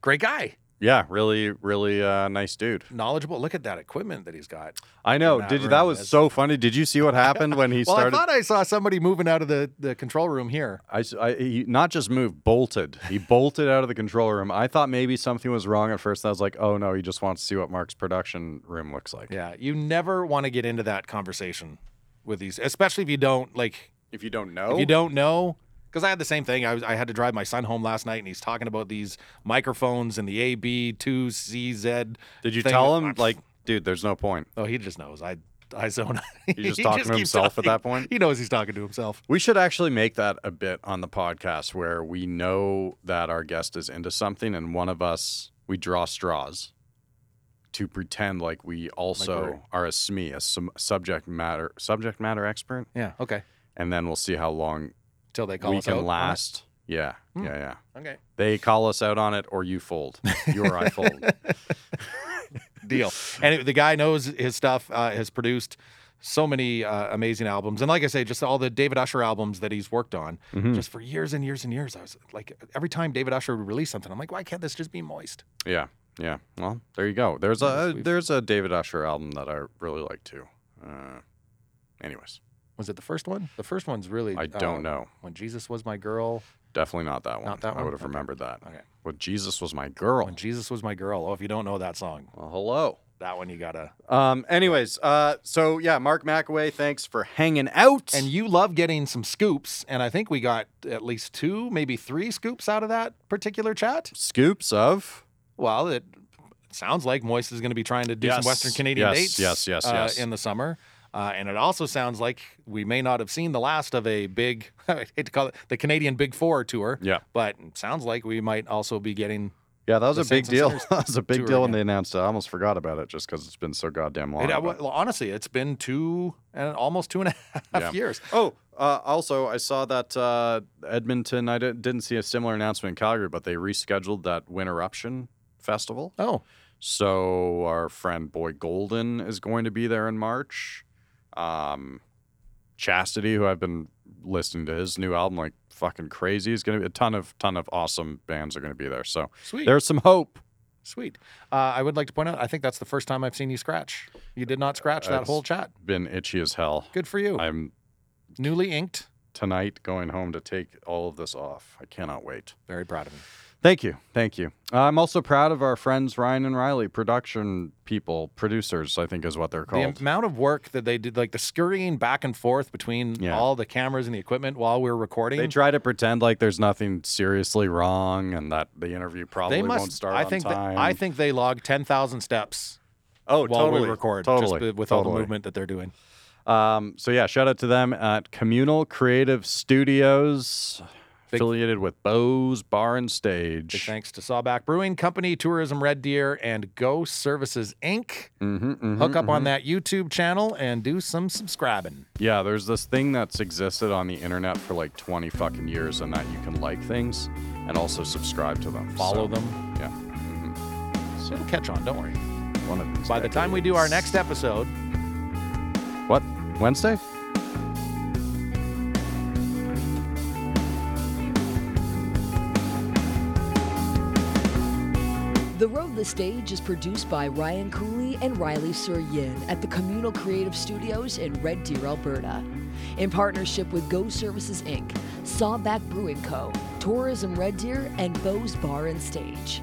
great guy. Yeah, really, really uh, nice dude. Knowledgeable. Look at that equipment that he's got. I know. Did you, that was so funny. Did you see what happened when he (laughs) well, started? I thought I saw somebody moving out of the, the control room here. I, I he not just moved, bolted. He bolted out of the control room. I thought maybe something was wrong at first. I was like, oh no, he just wants to see what Mark's production room looks like. Yeah, you never want to get into that conversation with these, especially if you don't like. If you don't know. If you don't know, because I had the same thing. I, was, I had to drive my son home last night, and he's talking about these microphones and the AB2CZ. Did you tell him like, dude? There's no point. Oh, he just knows. I I zone. He's just (laughs) he talking just to himself talking. at that point. He knows he's talking to himself. We should actually make that a bit on the podcast where we know that our guest is into something, and one of us we draw straws to pretend like we also like are a SME, a subject matter subject matter expert. Yeah. Okay. And then we'll see how long till they call we us can out. last. Yeah, Hmm. yeah, yeah. Okay. They call us out on it, or you fold. You or I fold. (laughs) Deal. And the guy knows his stuff. Uh, has produced so many uh, amazing albums, and like I say, just all the David Usher albums that he's worked on, Mhm. just for years and years and years. I was like, every time David Usher would release something, I'm like, why can't this just be moist? Yeah, yeah. Well, there you go. There's a there's a David Usher album that I really like too. Uh, anyways, Was it the first one? The first one's really. I don't uh, know. When Jesus was my girl. Definitely not that one. Not that one. I would have Okay. remembered that. Okay. When Jesus was my girl. When Jesus was my girl. Oh, if you don't know that song, Well, hello. that one you gotta. Um. Anyways, uh. So yeah, Mark Makoway, thanks for hanging out. And you love getting some scoops, and I think we got at least two, maybe three scoops out of that particular chat. scoops of Well, it sounds like Moist is going to be trying to do Yes. some Western Canadian Yes, dates. yes, yes, uh, yes. In the summer. Uh, and it also sounds like we may not have seen the last of a big, (laughs) I hate to call it the Canadian Big Four tour, yeah. but it sounds like we might also be getting. Yeah, that was a big deal. (laughs) That was a big tour deal when again. they announced it. I almost forgot about it just because it's been so goddamn long. It, uh, well, honestly, it's been two and almost two and a (laughs) half Yeah. years. Oh, uh, also, I saw that uh, Edmonton. I didn't, didn't see a similar announcement in Calgary, but they rescheduled that Winterruption festival. Oh, So our friend Boy Golden is going to be there in March. Um, Chastity, who I've been listening to his new album like fucking crazy, is going to be a ton of ton of awesome bands are going to be there. So sweet. there's some hope. Sweet. Uh, I would like to point out, I think that's the first time I've seen you scratch. You did not scratch that It's whole chat. Been itchy as hell. Good for you. I'm Newly inked. tonight going home to take all of this off. I cannot wait. Very proud of you. Thank you. Thank you. I'm also proud of our friends Ryan and Riley, production people, producers, I think is what they're called. The amount of work that they did, like the scurrying back and forth between Yeah. all the cameras and the equipment while we were recording. They try to pretend like there's nothing seriously wrong and that the interview probably They must. won't start I on think. time. That, I think they logged ten thousand steps oh, while totally, we record, totally, just with all the movement that they're doing. Um, so yeah, shout out to them at Communal Creative Studios, affiliated with Bo's Bar and Stage. Big thanks to Sawback Brewing Company, Tourism Red Deer, and Go Services Inc. Mm-hmm, Hook up on that YouTube channel and do some subscribing. Yeah, there's this thing that's existed on the internet for like 20 fucking years, and that you can like things and also subscribe to them. Follow So, them. Yeah. mhm. days. It'll catch on. Don't worry. One of these. By the time we do our next episode, what Wednesday? The Road the Stage is produced by Ryan Cooley and Riley Sur Yin at the Communal Creative Studios in Red Deer, Alberta. In partnership with Go Services Inc., Sawback Brewing Co., Tourism Red Deer, and Bo's Bar and Stage.